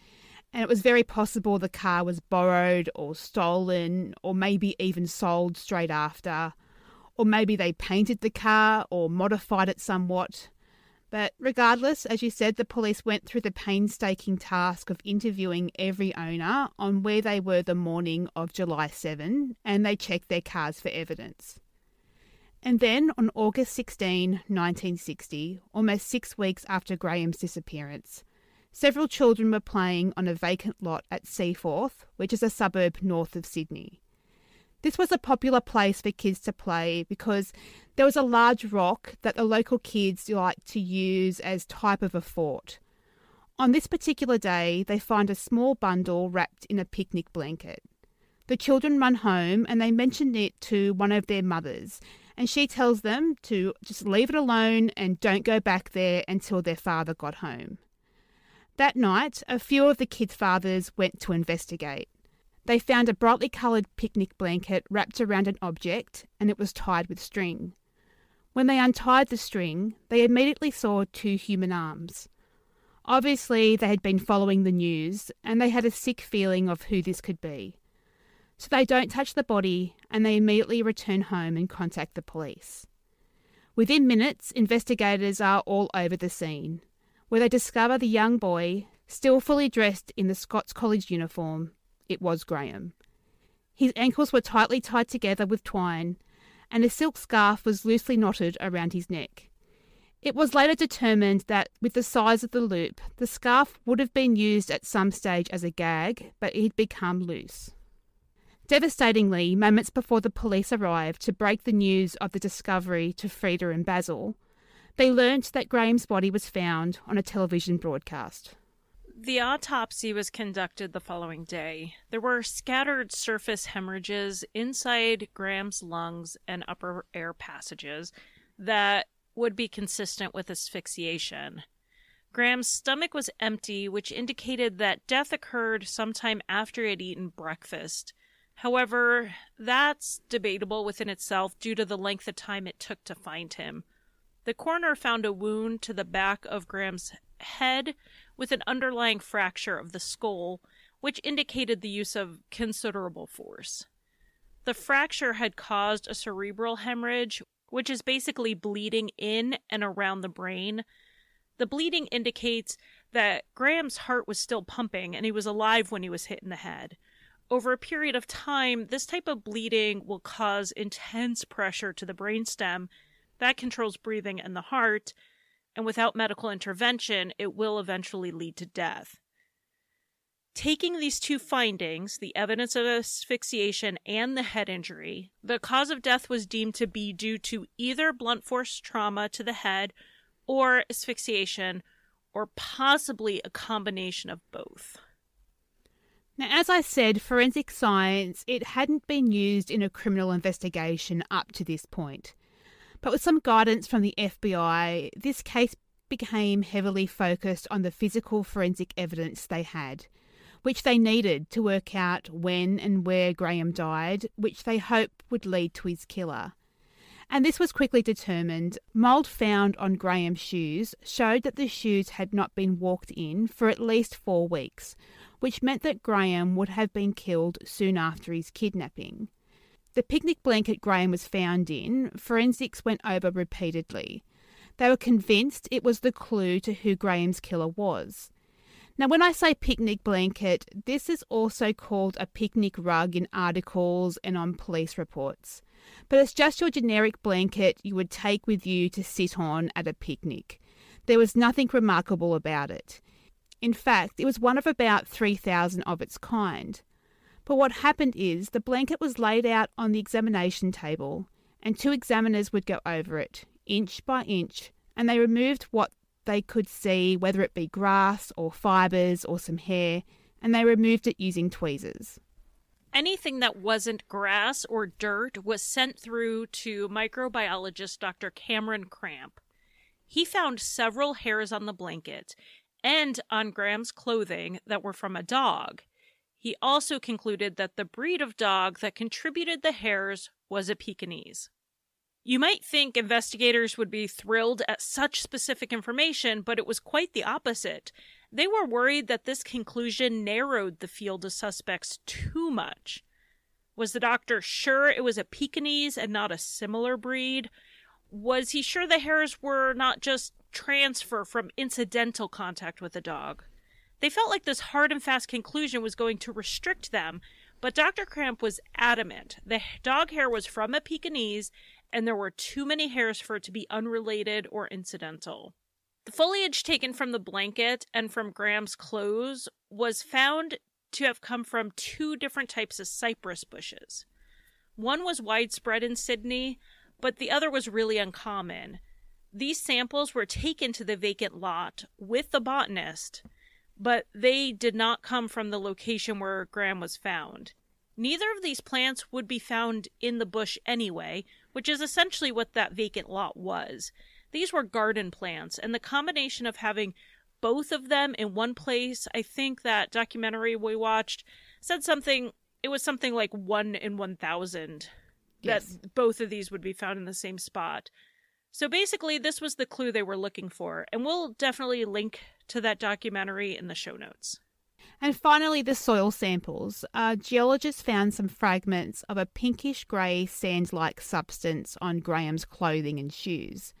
And it was very possible the car was borrowed or stolen or maybe even sold straight after. Or maybe they painted the car or modified it somewhat. But regardless, as you said, the police went through the painstaking task of interviewing every owner on where they were the morning of July 7 and they checked their cars for evidence. And then on August 16, 1960, almost six weeks after Graham's disappearance, several children were playing on a vacant lot at Seaforth, which is a suburb north of Sydney. This was a popular place for kids to play because there was a large rock that the local kids liked to use as type of a fort. On this particular day, they find a small bundle wrapped in a picnic blanket. The children run home and they mention it to one of their mothers, and she tells them to just leave it alone and don't go back there until their father got home. That night, a few of the kids' fathers went to investigate. They found a brightly coloured picnic blanket wrapped around an object and it was tied with string. When they untied the string, they immediately saw two human arms. Obviously, they had been following the news and they had a sick feeling of who this could be. So they don't touch the body and they immediately return home and contact the police. Within minutes, investigators are all over the scene where they discover the young boy, still fully dressed in the Scots College uniform. It was Graham. His ankles were tightly tied together with twine, and a silk scarf was loosely knotted around his neck. It was later determined that, with the size of the loop, the scarf would have been used at some stage as a gag, but it had become loose. Devastatingly, moments before the police arrived to break the news of the discovery to Freda and Basil, they learnt that Graham's body was found on a television broadcast. The autopsy was conducted the following day. There were scattered surface hemorrhages inside Graham's lungs and upper air passages that would be consistent with asphyxiation. Graham's stomach was empty, which indicated that death occurred sometime after he had eaten breakfast. However, that's debatable within itself due to the length of time it took to find him. The coroner found a wound to the back of Graham's head with an underlying fracture of the skull, which indicated the use of considerable force. The fracture had caused a cerebral hemorrhage, which is basically bleeding in and around the brain. The bleeding indicates that Graham's heart was still pumping and he was alive when he was hit in the head. Over a period of time, this type of bleeding will cause intense pressure to the brainstem that controls breathing and the heart, and without medical intervention, it will eventually lead to death. Taking these two findings, the evidence of asphyxiation and the head injury, the cause of death was deemed to be due to either blunt force trauma to the head or asphyxiation, or possibly a combination of both. Now, as I said, forensic science, it hadn't been used in a criminal investigation up to this point. But with some guidance from the FBI, this case became heavily focused on the physical forensic evidence they had, which they needed to work out when and where Graham died, which they hoped would lead to his killer. And this was quickly determined. Mould found on Graham's shoes showed that the shoes had not been walked in for at least four weeks, which meant that Graham would have been killed soon after his kidnapping. The picnic blanket Graham was found in, forensics went over repeatedly. They were convinced it was the clue to who Graham's killer was. Now, when I say picnic blanket, this is also called a picnic rug in articles and on police reports. But it's just your generic blanket you would take with you to sit on at a picnic. There was nothing remarkable about it. In fact, it was one of about 3,000 of its kind. But what happened is the blanket was laid out on the examination table, and two examiners would go over it, inch by inch, and they removed what they could see, whether it be grass or fibres or some hair, and they removed it using tweezers. Anything that wasn't grass or dirt was sent through to microbiologist Dr. Cameron Cramp. He found several hairs on the blanket and on Graham's clothing that were from a dog. He also concluded that the breed of dog that contributed the hairs was a Pekingese. You might think investigators would be thrilled at such specific information, but it was quite the opposite. They were worried that this conclusion narrowed the field of suspects too much. Was the doctor sure it was a Pekingese and not a similar breed? Was he sure the hairs were not just transfer from incidental contact with a dog? They felt like this hard and fast conclusion was going to restrict them, but Dr. Cramp was adamant. The dog hair was from a Pekingese, and there were too many hairs for it to be unrelated or incidental. The foliage taken from the blanket and from Graham's clothes was found to have come from two different types of cypress bushes. One was widespread in Sydney, but the other was really uncommon. These samples were taken to the vacant lot with the botanist, but they did not come from the location where Graham was found. Neither of these plants would be found in the bush anyway, which is essentially what that vacant lot was. These were garden plants, and the combination of having both of them in one place, I think that documentary we watched said something, it was something like one in 1,000 Yes. that both of these would be found in the same spot. So basically, this was the clue they were looking for, and we'll definitely link to that documentary in the show notes. And finally, the soil samples. Uh, geologists found some fragments of a pinkish grey sand like substance on Graham's clothing and shoes.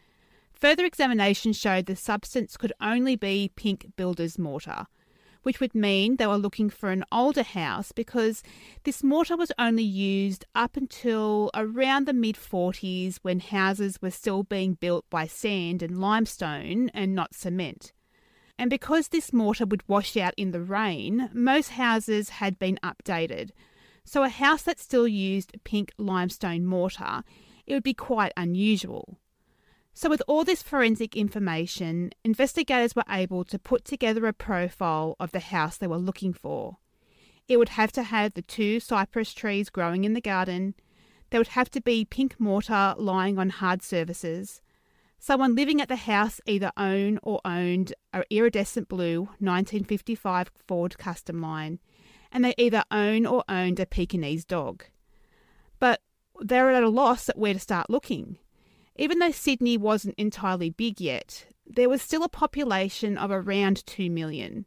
Further examination showed the substance could only be pink builder's mortar, which would mean they were looking for an older house because this mortar was only used up until around the mid 40s when houses were still being built by sand and limestone and not cement. And because this mortar would wash out in the rain, most houses had been updated. So a house that still used pink limestone mortar, it would be quite unusual. So with all this forensic information, investigators were able to put together a profile of the house they were looking for. It would have to have the two cypress trees growing in the garden. There would have to be pink mortar lying on hard surfaces. Someone living at the house either own or owned a iridescent blue 1955 Ford Custom Line, and they either own or owned a Pekingese dog. But they're at a loss at where to start looking. Even though Sydney wasn't entirely big yet, there was still a population of around 2 million.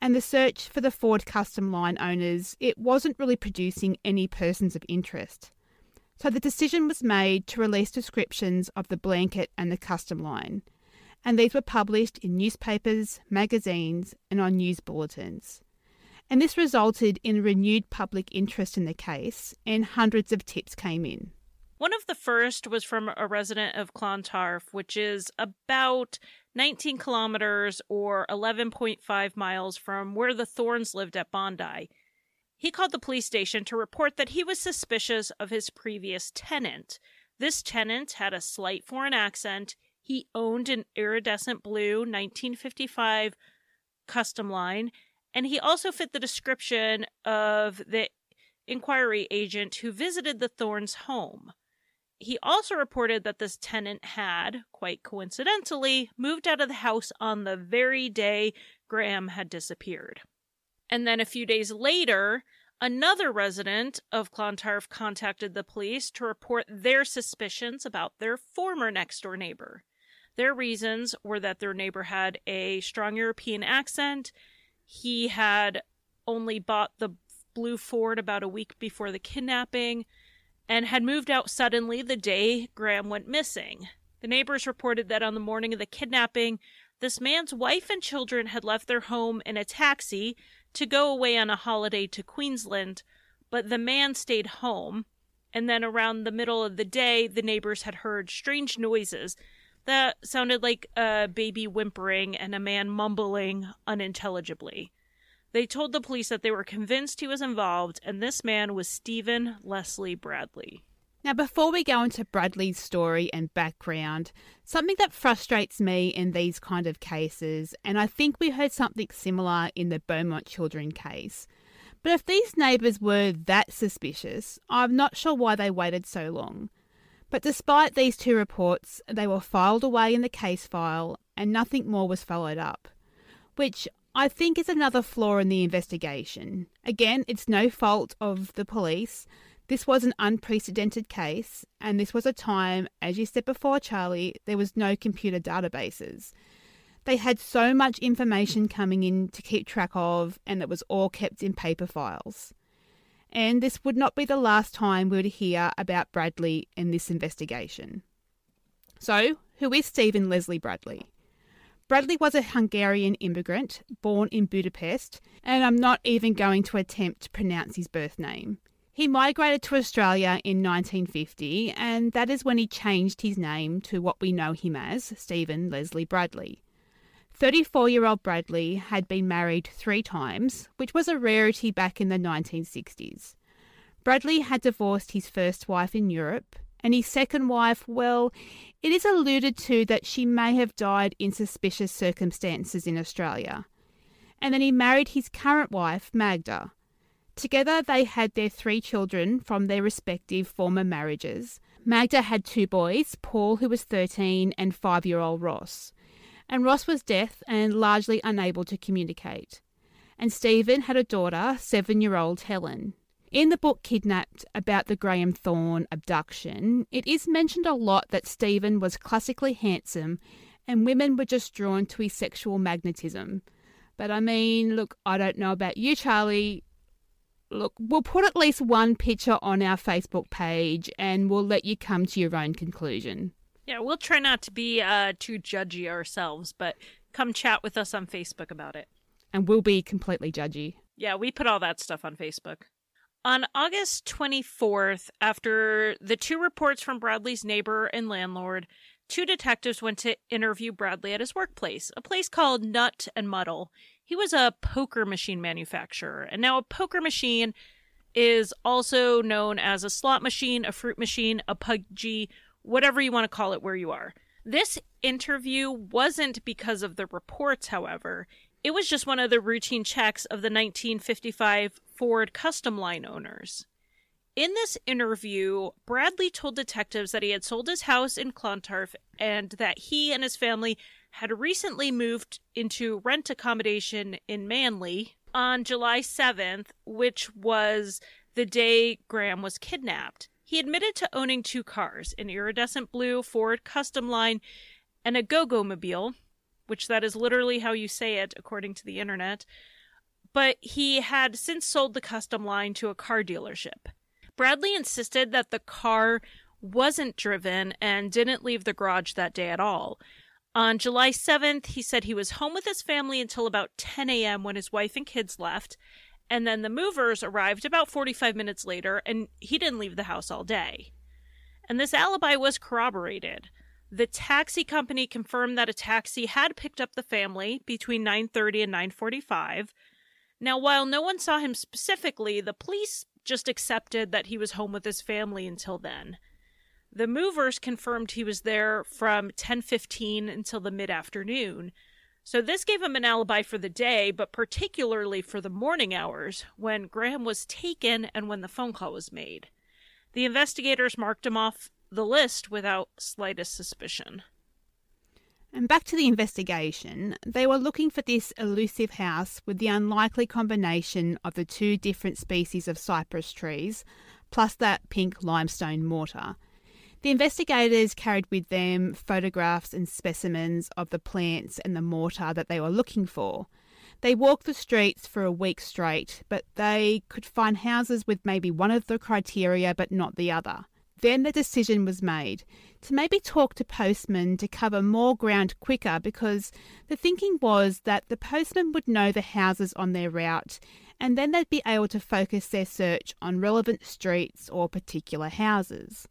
And the search for the Ford Custom Line owners, it wasn't really producing any persons of interest. So the decision was made to release descriptions of the blanket and the custom line, and these were published in newspapers, magazines, and on news bulletins. And this resulted in renewed public interest in the case, and hundreds of tips came in. One of the first was from a resident of Clontarf, which is about 19 kilometers or 11.5 miles from where the Thornes lived at Bondi. He called the police station to report that he was suspicious of his previous tenant. This tenant had a slight foreign accent. He owned an iridescent blue 1955 custom line, and he also fit the description of the inquiry agent who visited the Thornes' home. He also reported that this tenant had, quite coincidentally, moved out of the house on the very day Graham had disappeared. And then a few days later, another resident of Clontarf contacted the police to report their suspicions about their former next door neighbor. Their reasons were that their neighbor had a strong European accent, he had only bought the blue Ford about a week before the kidnapping, and had moved out suddenly the day Graham went missing. The neighbors reported that on the morning of the kidnapping, this man's wife and children had left their home in a taxi to go away on a holiday to Queensland, but the man stayed home. And then around the middle of the day, the neighbors had heard strange noises that sounded like a baby whimpering and a man mumbling unintelligibly. They told the police that they were convinced he was involved, and this man was Stephen Leslie Bradley. Now, before we go into Bradley's story and background, something that frustrates me in these kind of cases, and I think we heard something similar in the Beaumont children case. But if these neighbours were that suspicious, I'm not sure why they waited so long. But despite these two reports, they were filed away in the case file and nothing more was followed up, which I think is another flaw in the investigation. Again, it's no fault of the police. This was an unprecedented case, and this was a time, as you said before, Charlie, there was no computer databases. They had so much information coming in to keep track of, and it was all kept in paper files. And this would not be the last time we would hear about Bradley in this investigation. So, who is Stephen Leslie Bradley? Bradley was a Hungarian immigrant born in Budapest, and I'm not even going to attempt to pronounce his birth name. He migrated to Australia in 1950, and that is when he changed his name to what we know him as Stephen Leslie Bradley. 34 year old Bradley had been married three times, which was a rarity back in the 1960s. Bradley had divorced his first wife in Europe, and his second wife, well, it is alluded to that she may have died in suspicious circumstances in Australia. And then he married his current wife, Magda. Together, they had their three children from their respective former marriages. Magda had two boys, Paul, who was 13, and five year old Ross and Ross was deaf and largely unable to communicate. And Stephen had a daughter, seven year old Helen. In the book Kidnapped about the Graham Thorne abduction, it is mentioned a lot that Stephen was classically handsome and women were just drawn to his sexual magnetism. But I mean, look, I don't know about you, Charlie. Look, we'll put at least one picture on our Facebook page and we'll let you come to your own conclusion. Yeah, we'll try not to be uh, too judgy ourselves, but come chat with us on Facebook about it. And we'll be completely judgy. Yeah, we put all that stuff on Facebook. On August 24th, after the two reports from Bradley's neighbor and landlord, two detectives went to interview Bradley at his workplace, a place called Nut and Muddle. He was a poker machine manufacturer, and now a poker machine is also known as a slot machine, a fruit machine, a pudgy, whatever you want to call it where you are. This interview wasn't because of the reports, however. It was just one of the routine checks of the 1955 Ford Custom Line owners. In this interview, Bradley told detectives that he had sold his house in Clontarf and that he and his family had recently moved into rent accommodation in Manly on July 7th, which was the day Graham was kidnapped. He admitted to owning two cars an iridescent blue Ford Custom Line and a Goggomobil, which that is literally how you say it according to the internet. But he had since sold the Custom Line to a car dealership. Bradley insisted that the car wasn't driven and didn't leave the garage that day at all. On July 7th, he said he was home with his family until about 10 a.m. when his wife and kids left, and then the movers arrived about 45 minutes later, and he didn't leave the house all day. And this alibi was corroborated. The taxi company confirmed that a taxi had picked up the family between 9:30 and 9:45. Now, while no one saw him specifically, the police just accepted that he was home with his family until then. The movers confirmed he was there from 10:15 until the mid-afternoon, so this gave him an alibi for the day, but particularly for the morning hours when Graham was taken and when the phone call was made. The investigators marked him off the list without slightest suspicion. And back to the investigation, they were looking for this elusive house with the unlikely combination of the two different species of cypress trees, plus that pink limestone mortar. The investigators carried with them photographs and specimens of the plants and the mortar that they were looking for. They walked the streets for a week straight, but they could find houses with maybe one of the criteria but not the other. Then the decision was made to maybe talk to postmen to cover more ground quicker because the thinking was that the postmen would know the houses on their route and then they'd be able to focus their search on relevant streets or particular houses.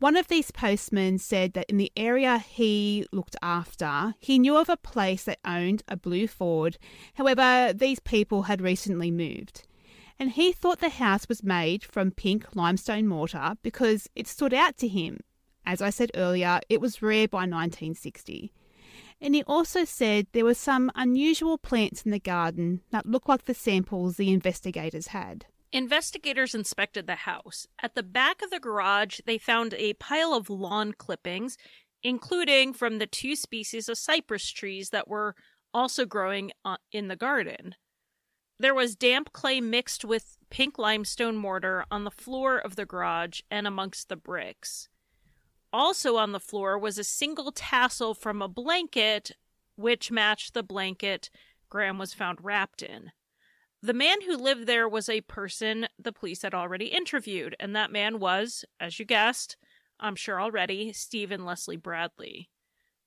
One of these postmen said that in the area he looked after, he knew of a place that owned a blue Ford. However, these people had recently moved. And he thought the house was made from pink limestone mortar because it stood out to him. As I said earlier, it was rare by 1960. And he also said there were some unusual plants in the garden that looked like the samples the investigators had. Investigators inspected the house. At the back of the garage, they found a pile of lawn clippings, including from the two species of cypress trees that were also growing uh, in the garden. There was damp clay mixed with pink limestone mortar on the floor of the garage and amongst the bricks. Also on the floor was a single tassel from a blanket, which matched the blanket Graham was found wrapped in. The man who lived there was a person the police had already interviewed, and that man was, as you guessed, I'm sure already, Stephen Leslie Bradley.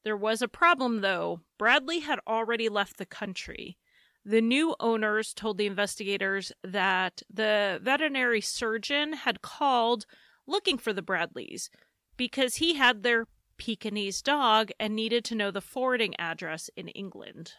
There was a problem, though. Bradley had already left the country. The new owners told the investigators that the veterinary surgeon had called looking for the Bradleys because he had their Pekingese dog and needed to know the forwarding address in England.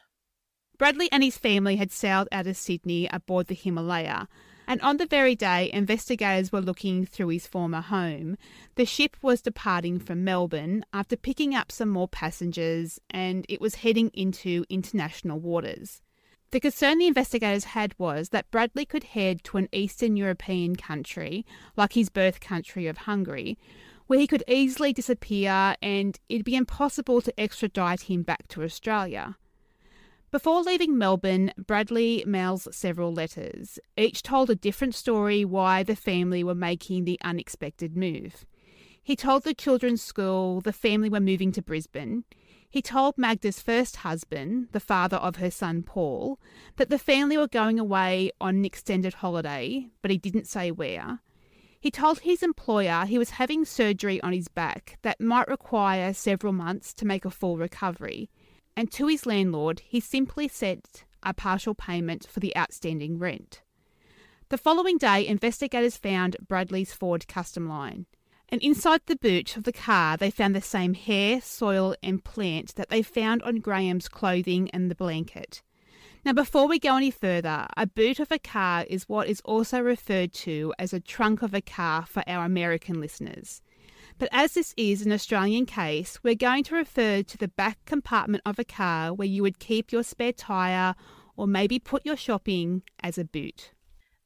Bradley and his family had sailed out of Sydney aboard the Himalaya, and on the very day investigators were looking through his former home, the ship was departing from Melbourne after picking up some more passengers and it was heading into international waters. The concern the investigators had was that Bradley could head to an Eastern European country, like his birth country of Hungary, where he could easily disappear and it'd be impossible to extradite him back to Australia. Before leaving Melbourne, Bradley mails several letters. Each told a different story why the family were making the unexpected move. He told the children's school the family were moving to Brisbane. He told Magda's first husband, the father of her son Paul, that the family were going away on an extended holiday, but he didn't say where. He told his employer he was having surgery on his back that might require several months to make a full recovery and to his landlord he simply sent a partial payment for the outstanding rent. The following day, investigators found Bradley's Ford Custom Line, and inside the boot of the car they found the same hair, soil, and plant that they found on Graham's clothing and the blanket. Now, before we go any further, a boot of a car is what is also referred to as a trunk of a car for our American listeners. But as this is an Australian case, we're going to refer to the back compartment of a car where you would keep your spare tyre or maybe put your shopping as a boot.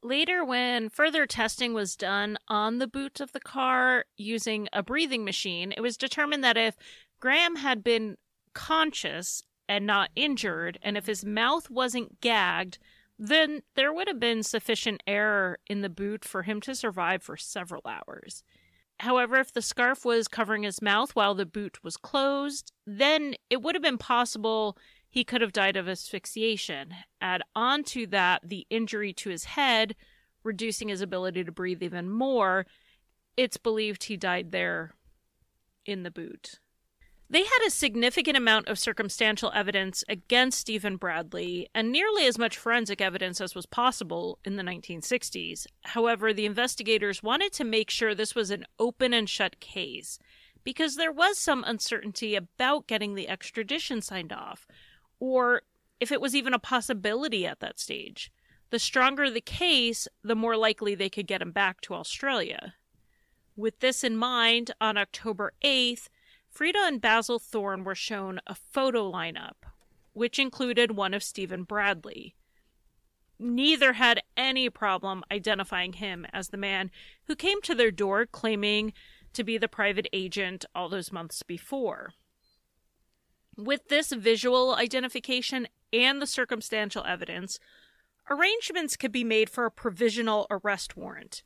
Later, when further testing was done on the boot of the car using a breathing machine, it was determined that if Graham had been conscious and not injured, and if his mouth wasn't gagged, then there would have been sufficient air in the boot for him to survive for several hours. However, if the scarf was covering his mouth while the boot was closed, then it would have been possible he could have died of asphyxiation. Add on to that the injury to his head, reducing his ability to breathe even more. It's believed he died there in the boot. They had a significant amount of circumstantial evidence against Stephen Bradley and nearly as much forensic evidence as was possible in the 1960s. However, the investigators wanted to make sure this was an open and shut case because there was some uncertainty about getting the extradition signed off, or if it was even a possibility at that stage. The stronger the case, the more likely they could get him back to Australia. With this in mind, on October 8th, Freda and Basil Thorne were shown a photo lineup, which included one of Stephen Bradley. Neither had any problem identifying him as the man who came to their door claiming to be the private agent all those months before. With this visual identification and the circumstantial evidence, arrangements could be made for a provisional arrest warrant.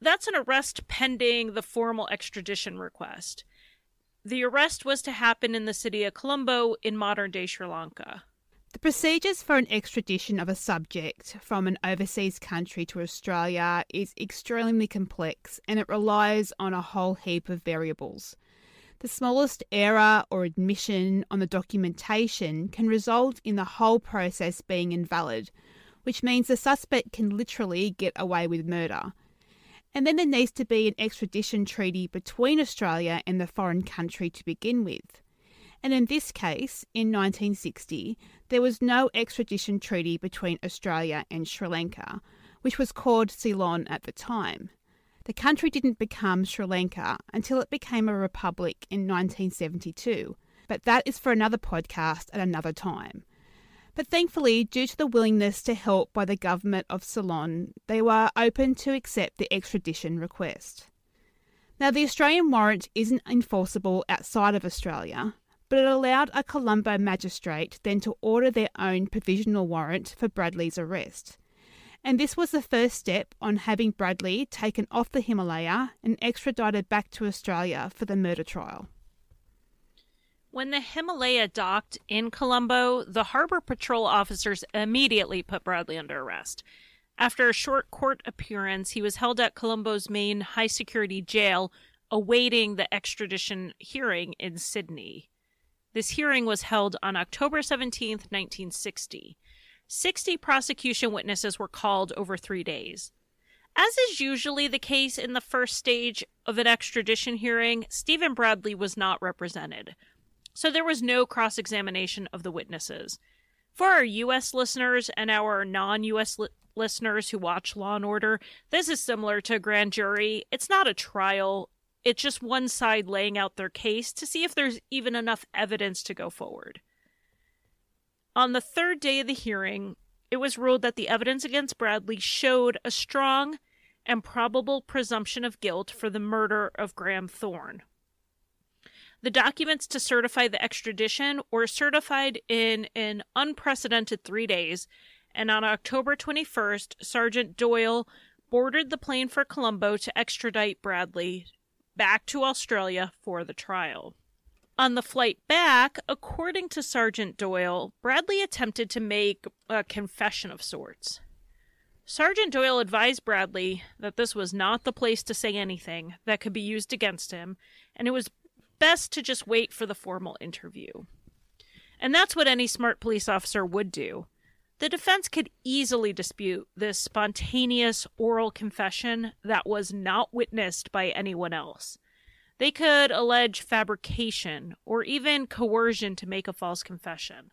That's an arrest pending the formal extradition request. The arrest was to happen in the city of Colombo in modern day Sri Lanka. The procedures for an extradition of a subject from an overseas country to Australia is extremely complex and it relies on a whole heap of variables. The smallest error or admission on the documentation can result in the whole process being invalid, which means the suspect can literally get away with murder. And then there needs to be an extradition treaty between Australia and the foreign country to begin with. And in this case, in 1960, there was no extradition treaty between Australia and Sri Lanka, which was called Ceylon at the time. The country didn't become Sri Lanka until it became a republic in 1972, but that is for another podcast at another time. But thankfully, due to the willingness to help by the government of Ceylon, they were open to accept the extradition request. Now, the Australian warrant isn't enforceable outside of Australia, but it allowed a Colombo magistrate then to order their own provisional warrant for Bradley's arrest. And this was the first step on having Bradley taken off the Himalaya and extradited back to Australia for the murder trial. When the Himalaya docked in Colombo, the Harbor Patrol officers immediately put Bradley under arrest. After a short court appearance, he was held at Colombo's main high security jail, awaiting the extradition hearing in Sydney. This hearing was held on October 17, 1960. 60 prosecution witnesses were called over three days. As is usually the case in the first stage of an extradition hearing, Stephen Bradley was not represented so there was no cross examination of the witnesses. For our U.S. listeners and our non U.S. Li- listeners who watch Law and Order, this is similar to a grand jury. It's not a trial, it's just one side laying out their case to see if there's even enough evidence to go forward. On the third day of the hearing, it was ruled that the evidence against Bradley showed a strong and probable presumption of guilt for the murder of Graham Thorne. The documents to certify the extradition were certified in an unprecedented three days, and on October 21st, Sergeant Doyle boarded the plane for Colombo to extradite Bradley back to Australia for the trial. On the flight back, according to Sergeant Doyle, Bradley attempted to make a confession of sorts. Sergeant Doyle advised Bradley that this was not the place to say anything that could be used against him, and it was best to just wait for the formal interview. And that's what any smart police officer would do. The defense could easily dispute this spontaneous oral confession that was not witnessed by anyone else. They could allege fabrication or even coercion to make a false confession.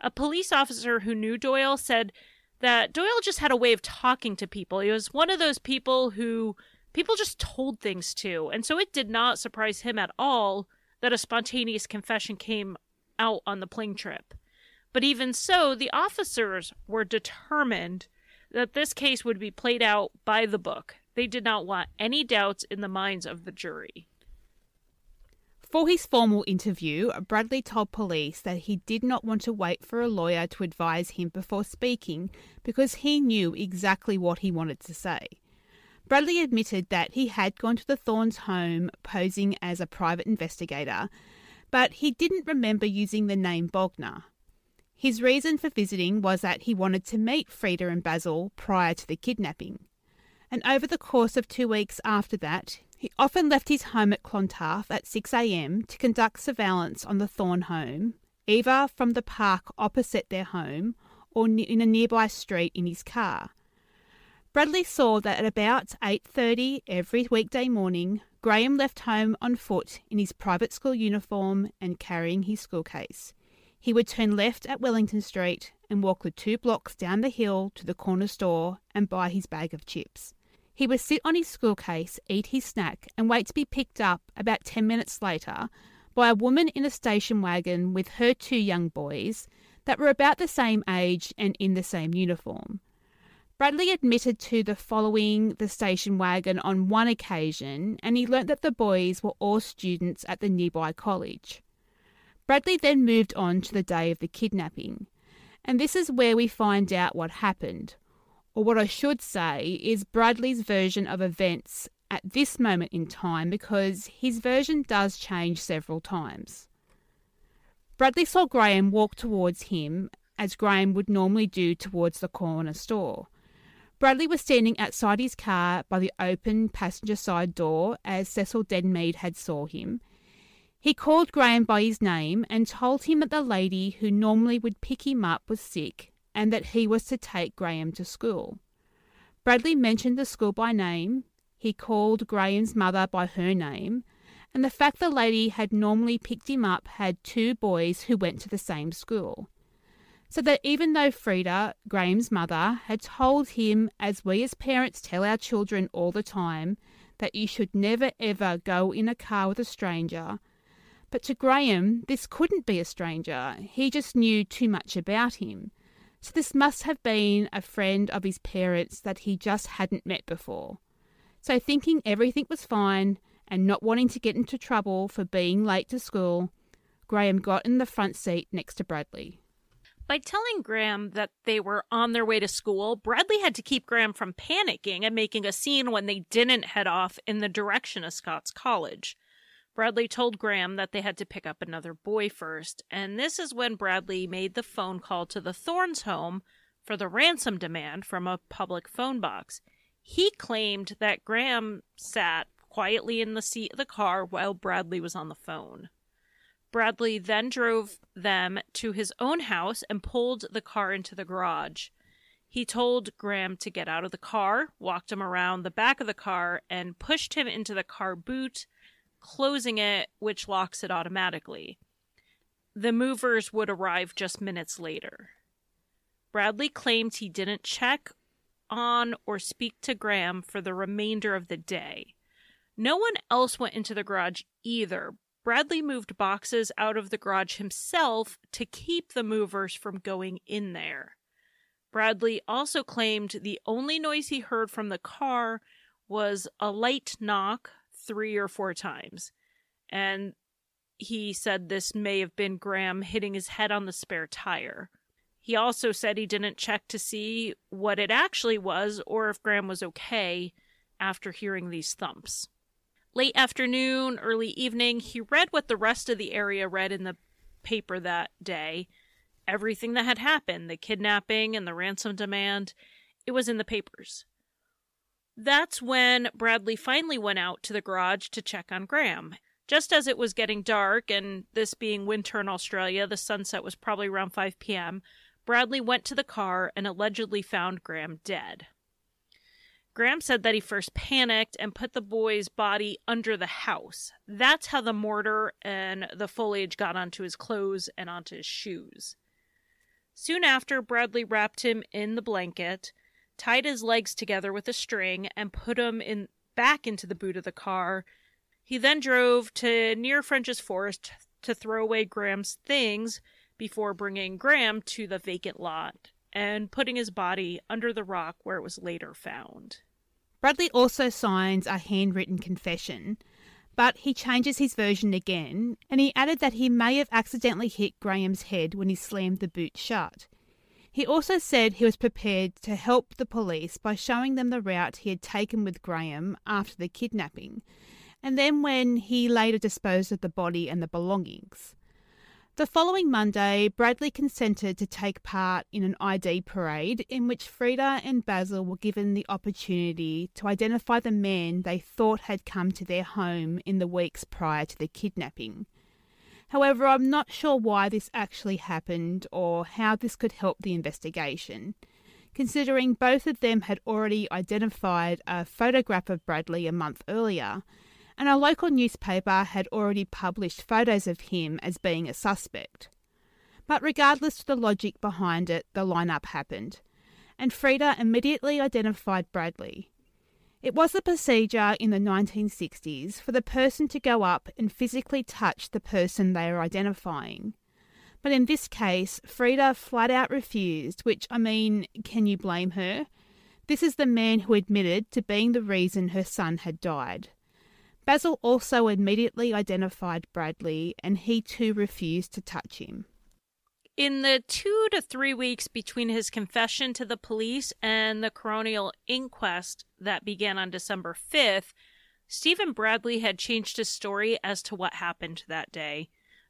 A police officer who knew Doyle said that Doyle just had a way of talking to people. He was one of those people who people just told things to. And so it did not surprise him at all that a spontaneous confession came out on the plane trip. But even so, the officers were determined that this case would be played out by the book. They did not want any doubts in the minds of the jury. For his formal interview, Bradley told police that he did not want to wait for a lawyer to advise him before speaking because he knew exactly what he wanted to say. Bradley admitted that he had gone to the Thornes home posing as a private investigator, but he didn't remember using the name Bogner. His reason for visiting was that he wanted to meet Freda and Basil prior to the kidnapping. And over the course of two weeks after that, he often left his home at Clontarf at 6am to conduct surveillance on the Thorne home, either from the park opposite their home or in a nearby street in his car. Bradley saw that at about 8:30 every weekday morning, Graham left home on foot in his private school uniform and carrying his school case. He would turn left at Wellington Street and walk the two blocks down the hill to the corner store and buy his bag of chips. He would sit on his school case, eat his snack, and wait to be picked up about 10 minutes later by a woman in a station wagon with her two young boys that were about the same age and in the same uniform. Bradley admitted to the following the station wagon on one occasion, and he learnt that the boys were all students at the nearby college. Bradley then moved on to the day of the kidnapping, and this is where we find out what happened, or what I should say is Bradley's version of events at this moment in time because his version does change several times. Bradley saw Graham walk towards him as Graham would normally do towards the corner store. Bradley was standing outside his car by the open passenger side door as Cecil Denmead had saw him. He called Graham by his name and told him that the lady who normally would pick him up was sick and that he was to take Graham to school. Bradley mentioned the school by name. He called Graham's mother by her name, and the fact the lady had normally picked him up had two boys who went to the same school so that even though Freda, Graham's mother, had told him, as we as parents tell our children all the time, that you should never ever go in a car with a stranger, but to Graham, this couldn't be a stranger. He just knew too much about him. So this must have been a friend of his parents that he just hadn't met before. So, thinking everything was fine and not wanting to get into trouble for being late to school, Graham got in the front seat next to Bradley. By telling Graham that they were on their way to school, Bradley had to keep Graham from panicking and making a scene when they didn't head off in the direction of Scots College. Bradley told Graham that they had to pick up another boy first, and this is when Bradley made the phone call to the Thornes home for the ransom demand from a public phone box. He claimed that Graham sat quietly in the seat of the car while Bradley was on the phone. Bradley then drove them to his own house and pulled the car into the garage. He told Graham to get out of the car, walked him around the back of the car, and pushed him into the car boot, closing it, which locks it automatically. The movers would arrive just minutes later. Bradley claimed he didn't check on or speak to Graham for the remainder of the day. No one else went into the garage either, Bradley moved boxes out of the garage himself to keep the movers from going in there. Bradley also claimed the only noise he heard from the car was a light knock three or four times. And he said this may have been Graham hitting his head on the spare tire. He also said he didn't check to see what it actually was or if Graham was okay after hearing these thumps. Late afternoon, early evening, he read what the rest of the area read in the paper that day. Everything that had happened, the kidnapping and the ransom demand, it was in the papers. That's when Bradley finally went out to the garage to check on Graham. Just as it was getting dark, and this being winter in Australia, the sunset was probably around 5 p.m., Bradley went to the car and allegedly found Graham dead. Graham said that he first panicked and put the boy's body under the house. That's how the mortar and the foliage got onto his clothes and onto his shoes. Soon after, Bradley wrapped him in the blanket, tied his legs together with a string, and put him in back into the boot of the car. He then drove to near Frenchs Forest to throw away Graham's things before bringing Graham to the vacant lot and putting his body under the rock where it was later found. Bradley also signs a handwritten confession, but he changes his version again, and he added that he may have accidentally hit Graham's head when he slammed the boot shut. He also said he was prepared to help the police by showing them the route he had taken with Graham after the kidnapping, and then when he later disposed of the body and the belongings. The following Monday, Bradley consented to take part in an ID parade in which Freda and Basil were given the opportunity to identify the man they thought had come to their home in the weeks prior to the kidnapping. However, I'm not sure why this actually happened or how this could help the investigation, considering both of them had already identified a photograph of Bradley a month earlier and a local newspaper had already published photos of him as being a suspect. But regardless of the logic behind it, the lineup happened, and Freda immediately identified Bradley. It was a procedure in the 1960s for the person to go up and physically touch the person they are identifying. But in this case, Freda flat out refused, which, I mean, can you blame her? This is the man who admitted to being the reason her son had died. Basil also immediately identified Bradley, and he too refused to touch him. In the two to three weeks between his confession to the police and the coronial inquest that began on December 5th, Stephen Bradley had changed his story as to what happened that day.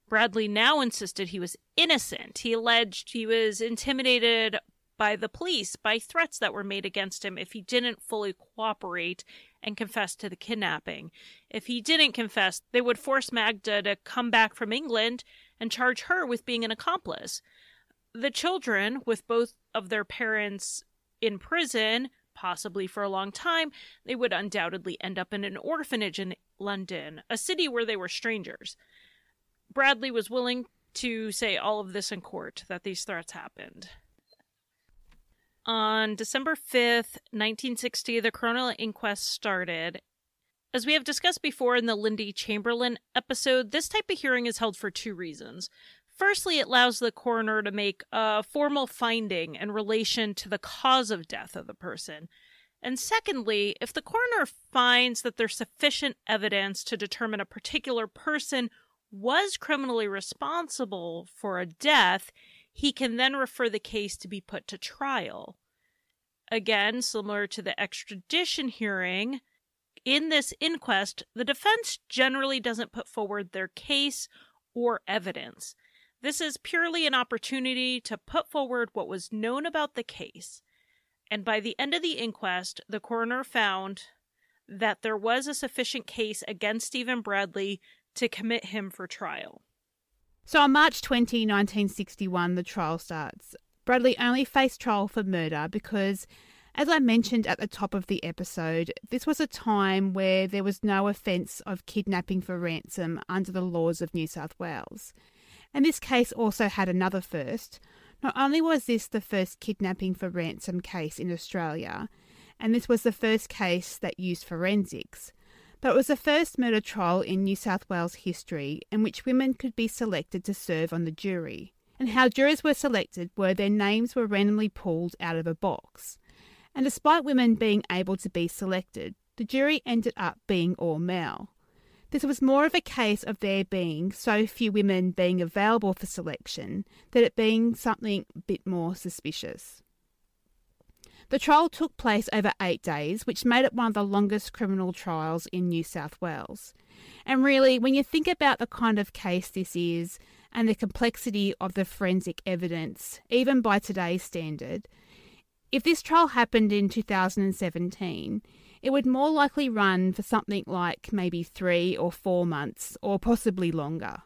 Bradley now insisted he was innocent. He alleged he was intimidated by the police by threats that were made against him if he didn't fully cooperate and confess to the kidnapping. If he didn't confess, they would force Magda to come back from England and charge her with being an accomplice. The children, with both of their parents in prison, possibly for a long time, they would undoubtedly end up in an orphanage in London, a city where they were strangers. Bradley was willing to say all of this in court that these threats happened. On December 5th, 1960, the coronial inquest started. As we have discussed before in the Lindy Chamberlain episode, this type of hearing is held for two reasons. Firstly, it allows the coroner to make a formal finding in relation to the cause of death of the person. And secondly, if the coroner finds that there's sufficient evidence to determine a particular person was criminally responsible for a death, he can then refer the case to be put to trial. Again, similar to the extradition hearing, in this inquest, the defense generally doesn't put forward their case or evidence. This is purely an opportunity to put forward what was known about the case. And by the end of the inquest, the coroner found that there was a sufficient case against Stephen Bradley to commit him for trial. So on March 20, 1961, the trial starts. Bradley only faced trial for murder because, as I mentioned at the top of the episode, this was a time where there was no offence of kidnapping for ransom under the laws of New South Wales. And this case also had another first. Not only was this the first kidnapping for ransom case in Australia, and this was the first case that used forensics, but it was the first murder trial in New South Wales history in which women could be selected to serve on the jury. And how jurors were selected were their names were randomly pulled out of a box. And despite women being able to be selected, the jury ended up being all male. This was more of a case of there being so few women being available for selection that it being something a bit more suspicious. The trial took place over eight days, which made it one of the longest criminal trials in New South Wales. And really, when you think about the kind of case this is and the complexity of the forensic evidence, even by today's standard, if this trial happened in 2017, it would more likely run for something like maybe three or four months, or possibly longer.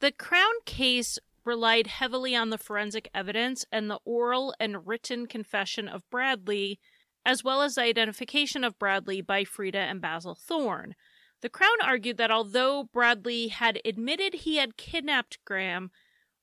The Crown case relied heavily on the forensic evidence and the oral and written confession of Bradley, as well as the identification of Bradley by Freda and Basil Thorne. The Crown argued that although Bradley had admitted he had kidnapped Graham,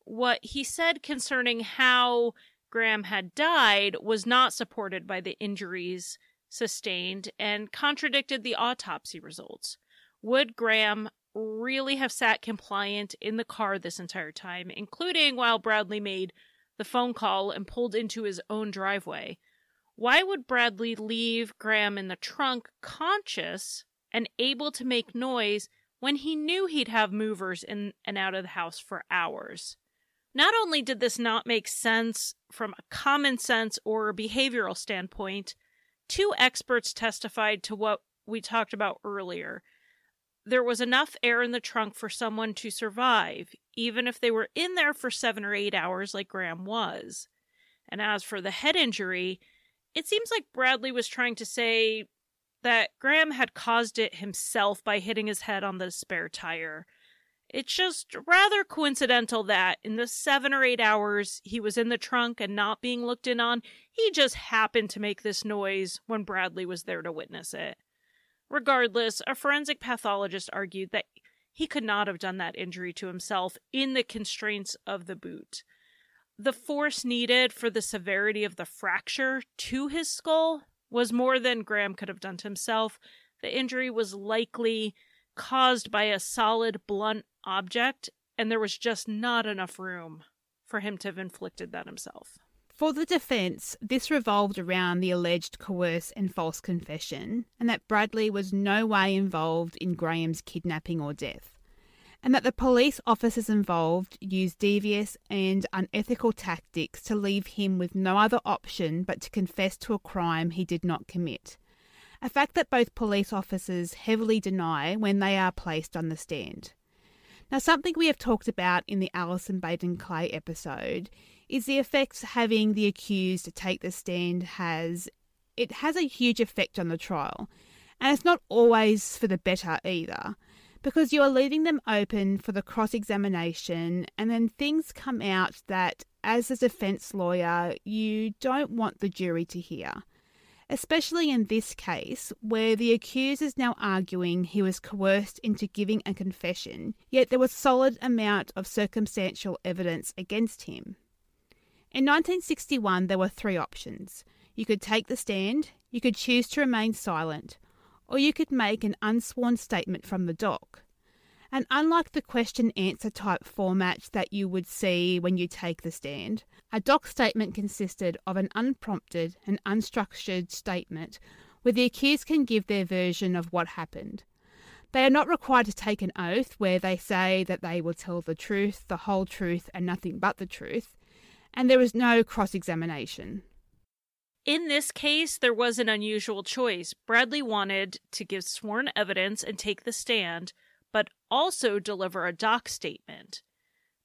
what he said concerning how Graham had died was not supported by the injuries sustained and contradicted the autopsy results. Would Graham really have sat compliant in the car this entire time, including while Bradley made the phone call and pulled into his own driveway? Why would Bradley leave Graham in the trunk conscious and able to make noise when he knew he'd have movers in and out of the house for hours? Not only did this not make sense from a common sense or behavioral standpoint, two experts testified to what we talked about earlier. There was enough air in the trunk for someone to survive, even if they were in there for seven or eight hours, like Graham was. And as for the head injury, it seems like Bradley was trying to say that Graham had caused it himself by hitting his head on the spare tire. It's just rather coincidental that in the seven or eight hours he was in the trunk and not being looked in on, he just happened to make this noise when Bradley was there to witness it. Regardless, a forensic pathologist argued that he could not have done that injury to himself in the constraints of the boot. The force needed for the severity of the fracture to his skull was more than Graham could have done to himself. The injury was likely caused by a solid, blunt object, and there was just not enough room for him to have inflicted that himself. For the defence, this revolved around the alleged coerce and false confession, and that Bradley was no way involved in Graham's kidnapping or death, and that the police officers involved used devious and unethical tactics to leave him with no other option but to confess to a crime he did not commit. A fact that both police officers heavily deny when they are placed on the stand. Now, something we have talked about in the Allison Baden Clay episode is the effects having the accused take the stand has. It has a huge effect on the trial, and it's not always for the better either, because you are leaving them open for the cross examination, and then things come out that, as a defence lawyer, you don't want the jury to hear especially in this case where the accused is now arguing he was coerced into giving a confession, yet there was solid amount of circumstantial evidence against him. In 1961 there were three options. You could take the stand, you could choose to remain silent, or you could make an unsworn statement from the dock. And unlike the question answer type format that you would see when you take the stand, a dock statement consisted of an unprompted and unstructured statement where the accused can give their version of what happened. They are not required to take an oath where they say that they will tell the truth, the whole truth, and nothing but the truth, and there was no cross examination. In this case, there was an unusual choice. Bradley wanted to give sworn evidence and take the stand, but also deliver a dock statement.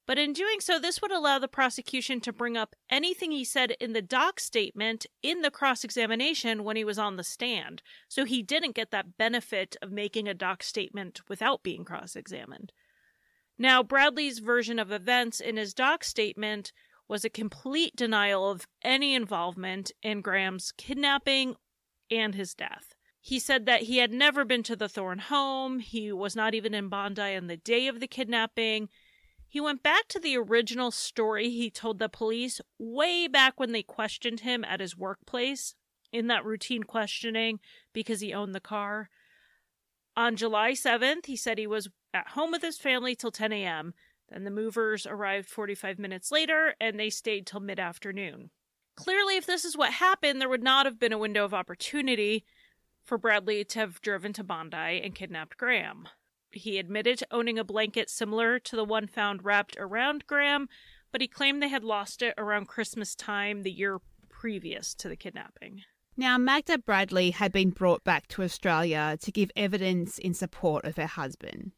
But in doing so, this would allow the prosecution to bring up anything he said in the dock statement in the cross examination when he was on the stand. So he didn't get that benefit of making a dock statement without being cross examined. Now, Bradley's version of events in his dock statement was a complete denial of any involvement in Graham's kidnapping and his death. He said that he had never been to the Thorne home, he was not even in Bondi on the day of the kidnapping. He went back to the original story he told the police way back when they questioned him at his workplace in that routine questioning because he owned the car. On July 7th, he said he was at home with his family till 10 a.m. Then the movers arrived 45 minutes later and they stayed till mid afternoon. Clearly, if this is what happened, there would not have been a window of opportunity for Bradley to have driven to Bondi and kidnapped Graham. He admitted to owning a blanket similar to the one found wrapped around Graham, but he claimed they had lost it around Christmas time the year previous to the kidnapping. Now, Magda Bradley had been brought back to Australia to give evidence in support of her husband.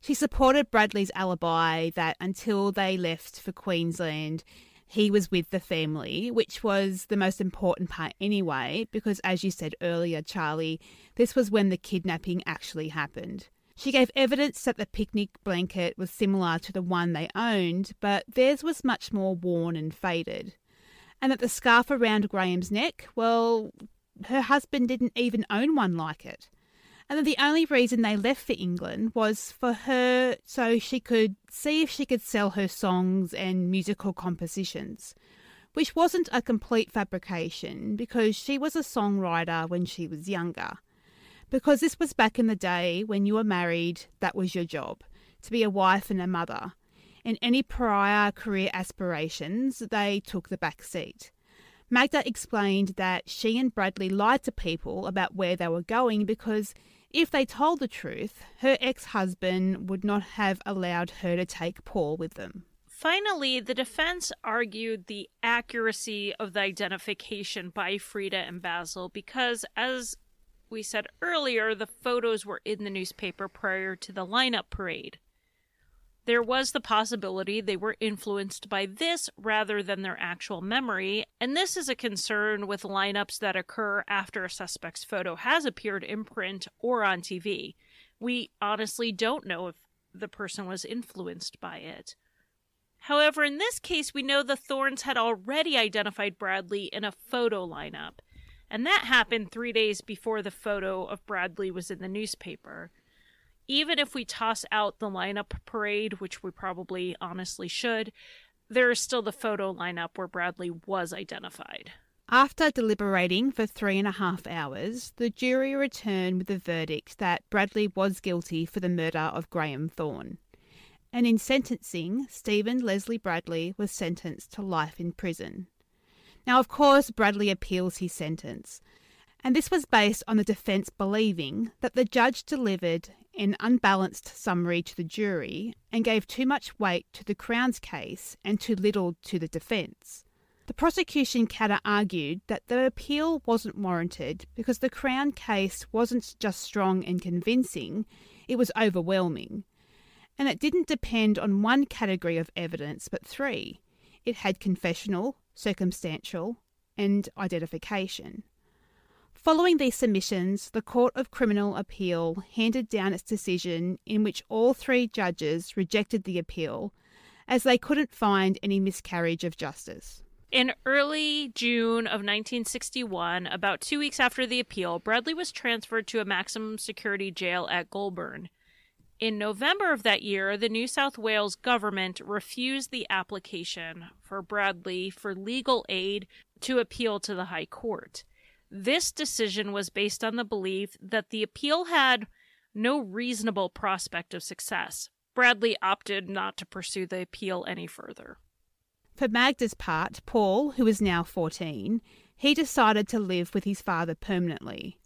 She supported Bradley's alibi that until they left for Queensland, he was with the family, which was the most important part anyway, because as you said earlier, Charlie, this was when the kidnapping actually happened. She gave evidence that the picnic blanket was similar to the one they owned, but theirs was much more worn and faded. And that the scarf around Graham's neck, well, her husband didn't even own one like it and that the only reason they left for England was for her so she could see if she could sell her songs and musical compositions, which wasn't a complete fabrication because she was a songwriter when she was younger. Because this was back in the day when you were married, that was your job to be a wife and a mother. And any prior career aspirations, they took the back seat. Magda explained that she and Bradley lied to people about where they were going because if they told the truth, her ex husband would not have allowed her to take Paul with them. Finally, the defense argued the accuracy of the identification by Freda and Basil because, as we said earlier, the photos were in the newspaper prior to the lineup parade there was the possibility they were influenced by this rather than their actual memory, and this is a concern with lineups that occur after a suspect's photo has appeared in print or on TV. We honestly don't know if the person was influenced by it. However, in this case, we know the Thornes had already identified Bradley in a photo lineup, and that happened three days before the photo of Bradley was in the newspaper even if we toss out the lineup parade, which we probably honestly should, there is still the photo lineup where Bradley was identified. After deliberating for three and a half hours, the jury returned with the verdict that Bradley was guilty for the murder of Graham Thorne. And in sentencing, Stephen Leslie Bradley was sentenced to life in prison. Now, of course, Bradley appeals his sentence, and this was based on the defence believing that the judge delivered an unbalanced summary to the jury and gave too much weight to the Crown's case and too little to the defence. The prosecution counter argued that the appeal wasn't warranted because the Crown case wasn't just strong and convincing, it was overwhelming. And it didn't depend on one category of evidence but three. It had confessional, circumstantial, and identification. Following these submissions, the Court of Criminal Appeal handed down its decision in which all three judges rejected the appeal as they couldn't find any miscarriage of justice. In early June of 1961, about two weeks after the appeal, Bradley was transferred to a maximum security jail at Goulburn. In November of that year, the New South Wales government refused the application for Bradley for legal aid to appeal to the High Court. This decision was based on the belief that the appeal had no reasonable prospect of success. Bradley opted not to pursue the appeal any further. For Magda's part, Paul, who is now 14, he decided to live with his father permanently.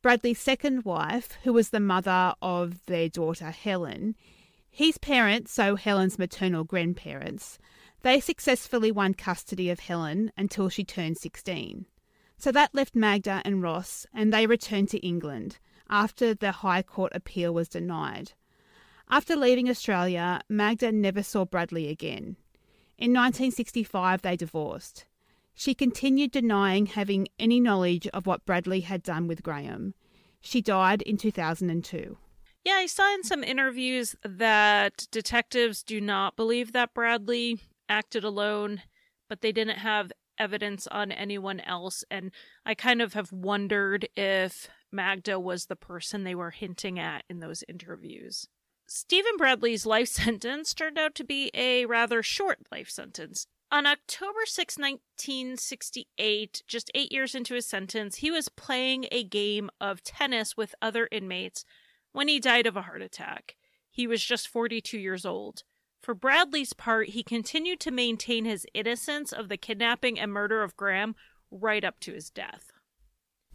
Bradley's second wife, who was the mother of their daughter Helen, his parents, so Helen's maternal grandparents, they successfully won custody of Helen until she turned 16. So that left Magda and Ross, and they returned to England after the High Court appeal was denied. After leaving Australia, Magda never saw Bradley again. In 1965, they divorced. She continued denying having any knowledge of what Bradley had done with Graham. She died in 2002. Yeah, I saw in some interviews that detectives do not believe that Bradley acted alone, but they didn't have evidence on anyone else. And I kind of have wondered if Magda was the person they were hinting at in those interviews. Stephen Bradley's life sentence turned out to be a rather short life sentence. On October 6, 1968, just eight years into his sentence, he was playing a game of tennis with other inmates when he died of a heart attack. He was just 42 years old. For Bradley's part, he continued to maintain his innocence of the kidnapping and murder of Graham right up to his death.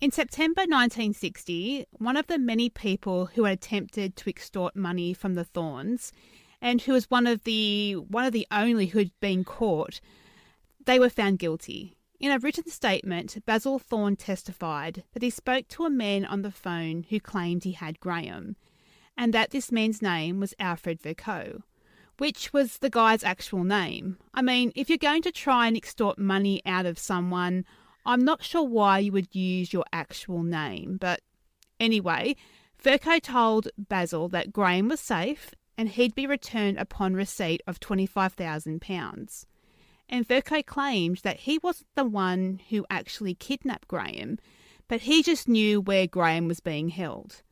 In September 1960, one of the many people who had attempted to extort money from the Thornes, and who was one of the one of the only who'd been caught, they were found guilty. In a written statement, Basil Thorne testified that he spoke to a man on the phone who claimed he had Graham, and that this man's name was Alfred Vercoe, which was the guy's actual name. I mean, if you're going to try and extort money out of someone, I'm not sure why you would use your actual name, but anyway, Vercoe told Basil that Graham was safe and he'd be returned upon receipt of £25,000. And Vercoe claimed that he wasn't the one who actually kidnapped Graham, but he just knew where Graham was being held.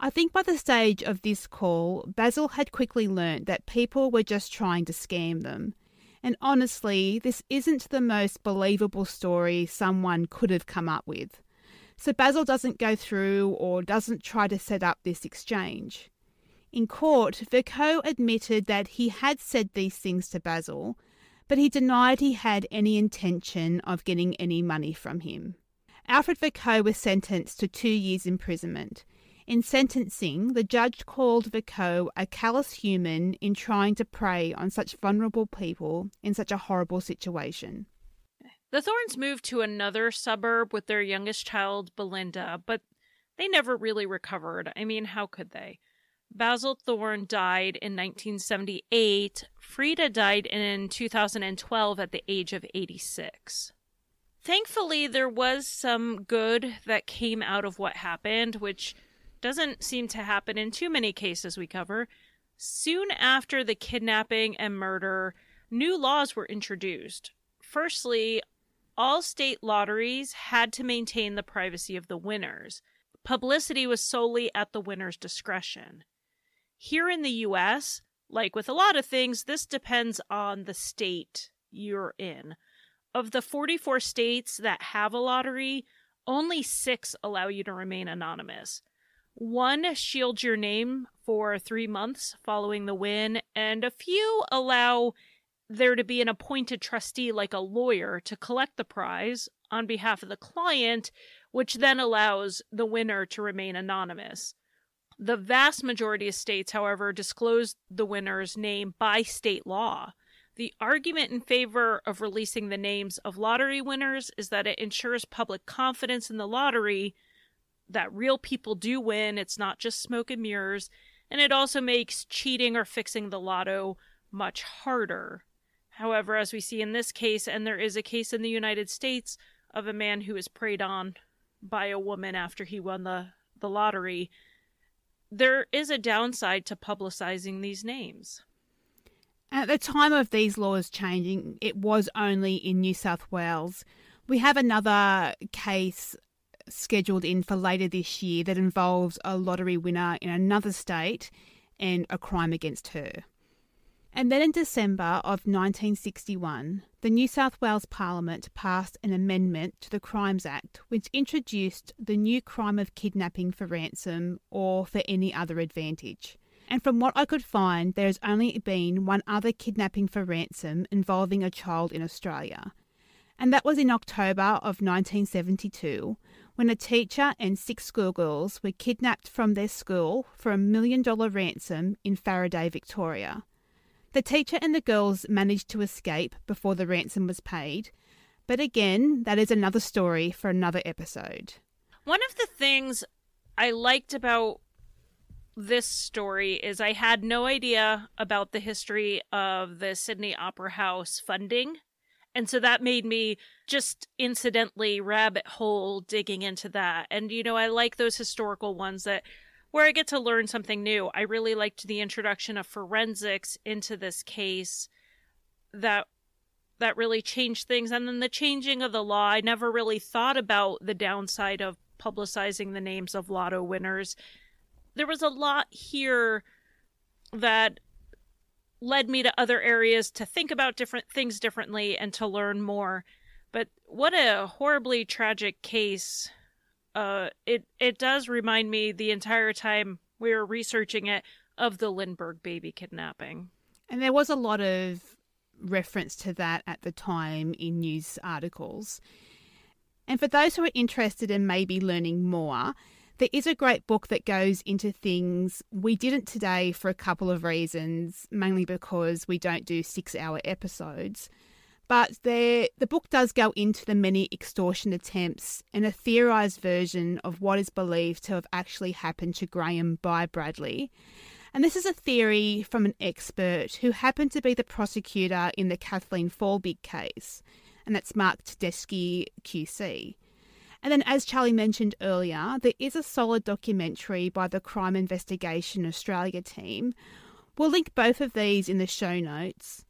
I think by the stage of this call, Basil had quickly learnt that people were just trying to scam them. And honestly, this isn't the most believable story someone could have come up with. So Basil doesn't go through or doesn't try to set up this exchange. In court, Vercoe admitted that he had said these things to Basil, but he denied he had any intention of getting any money from him. Alfred Vercoe was sentenced to two years' imprisonment, in sentencing, the judge called Vercoe a callous human in trying to prey on such vulnerable people in such a horrible situation. The Thornes moved to another suburb with their youngest child, Belinda, but they never really recovered. I mean, how could they? Basil Thorne died in 1978. Freda died in 2012 at the age of 86. Thankfully, there was some good that came out of what happened, which doesn't seem to happen in too many cases we cover. Soon after the kidnapping and murder, new laws were introduced. Firstly, all state lotteries had to maintain the privacy of the winners. Publicity was solely at the winner's discretion. Here in the US, like with a lot of things, this depends on the state you're in. Of the 44 states that have a lottery, only six allow you to remain anonymous. One shields your name for three months following the win, and a few allow there to be an appointed trustee, like a lawyer, to collect the prize on behalf of the client, which then allows the winner to remain anonymous. The vast majority of states, however, disclose the winner's name by state law. The argument in favor of releasing the names of lottery winners is that it ensures public confidence in the lottery that real people do win. It's not just smoke and mirrors. And it also makes cheating or fixing the lotto much harder. However, as we see in this case, and there is a case in the United States of a man who was preyed on by a woman after he won the, the lottery, there is a downside to publicizing these names. At the time of these laws changing, it was only in New South Wales. We have another case scheduled in for later this year that involves a lottery winner in another state and a crime against her. And then in December of 1961, the New South Wales Parliament passed an amendment to the Crimes Act which introduced the new crime of kidnapping for ransom or for any other advantage. And from what I could find, there has only been one other kidnapping for ransom involving a child in Australia, And that was in October of 1972 when a teacher and six schoolgirls were kidnapped from their school for a million dollar ransom in Faraday, Victoria. The teacher and the girls managed to escape before the ransom was paid, but again, that is another story for another episode. One of the things I liked about this story is I had no idea about the history of the Sydney Opera House funding. And so that made me just incidentally rabbit hole digging into that. And, you know, I like those historical ones that where I get to learn something new. I really liked the introduction of forensics into this case that that really changed things and then the changing of the law. I never really thought about the downside of publicizing the names of lotto winners. There was a lot here that led me to other areas to think about different things differently and to learn more. But what a horribly tragic case. Uh, it it does remind me the entire time we were researching it of the Lindbergh baby kidnapping. And there was a lot of reference to that at the time in news articles. And for those who are interested in maybe learning more, there is a great book that goes into things we didn't today for a couple of reasons, mainly because we don't do six hour episodes. But there, the book does go into the many extortion attempts and a theorised version of what is believed to have actually happened to Graham by Bradley. And this is a theory from an expert who happened to be the prosecutor in the Kathleen Folbig case, and that's Mark Tedeschi QC. And then, as Charlie mentioned earlier, there is a solid documentary by the Crime Investigation Australia team. We'll link both of these in the show notes.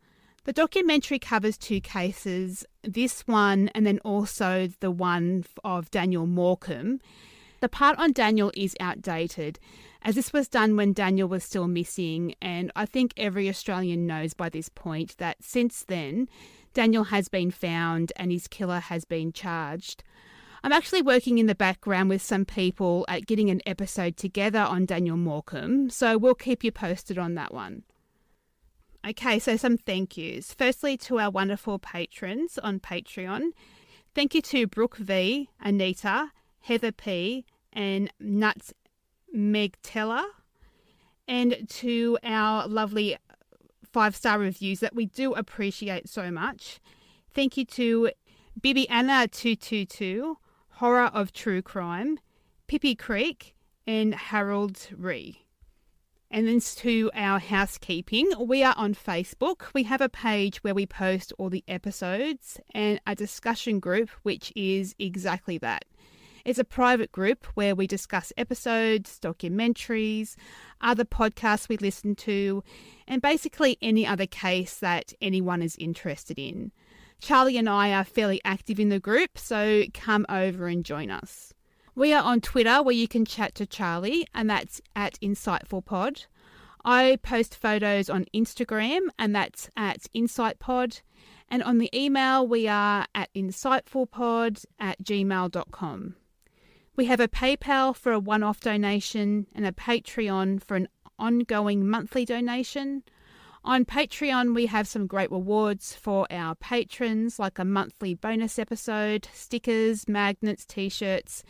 The documentary covers two cases this one, and then also the one of Daniel Morcombe. The part on Daniel is outdated, as this was done when Daniel was still missing, and I think every Australian knows by this point that since then, Daniel has been found and his killer has been charged. I'm actually working in the background with some people at getting an episode together on Daniel Morcombe, so we'll keep you posted on that one. Okay, so some thank yous. Firstly, to our wonderful patrons on Patreon. Thank you to Brooke V, Anita, Heather P, and Nuts Meg Teller, and to our lovely five star reviews that we do appreciate so much. Thank you to Bibi Anna222, Horror of True Crime, Pippi Creek, and Harold's Ree. And then to our housekeeping, we are on Facebook. We have a page where we post all the episodes and a discussion group, which is exactly that. It's a private group where we discuss episodes, documentaries, other podcasts we listen to, and basically any other case that anyone is interested in. Charlie and I are fairly active in the group, so come over and join us. We are on Twitter where you can chat to Charlie, and that's at InsightfulPod. I post photos on Instagram, and that's at InsightPod. And on the email, we are at insightfulpod at gmail.com. We have a PayPal for a one off donation and a Patreon for an ongoing monthly donation. On Patreon, we have some great rewards for our patrons, like a monthly bonus episode, stickers, magnets, t shirts,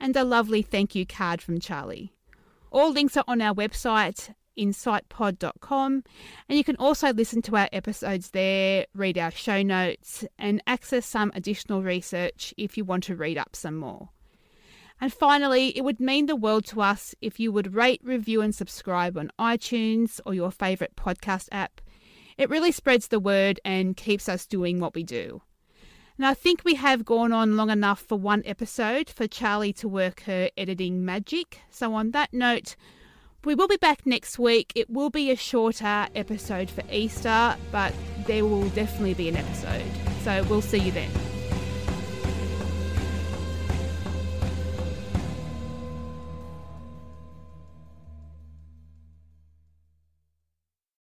and a lovely thank you card from Charlie. All links are on our website, insightpod.com, and you can also listen to our episodes there, read our show notes, and access some additional research if you want to read up some more. And finally, it would mean the world to us if you would rate, review, and subscribe on iTunes or your favourite podcast app. It really spreads the word and keeps us doing what we do. And I think we have gone on long enough for one episode for Charlie to work her editing magic. So, on that note, we will be back next week. It will be a shorter episode for Easter, but there will definitely be an episode. So, we'll see you then.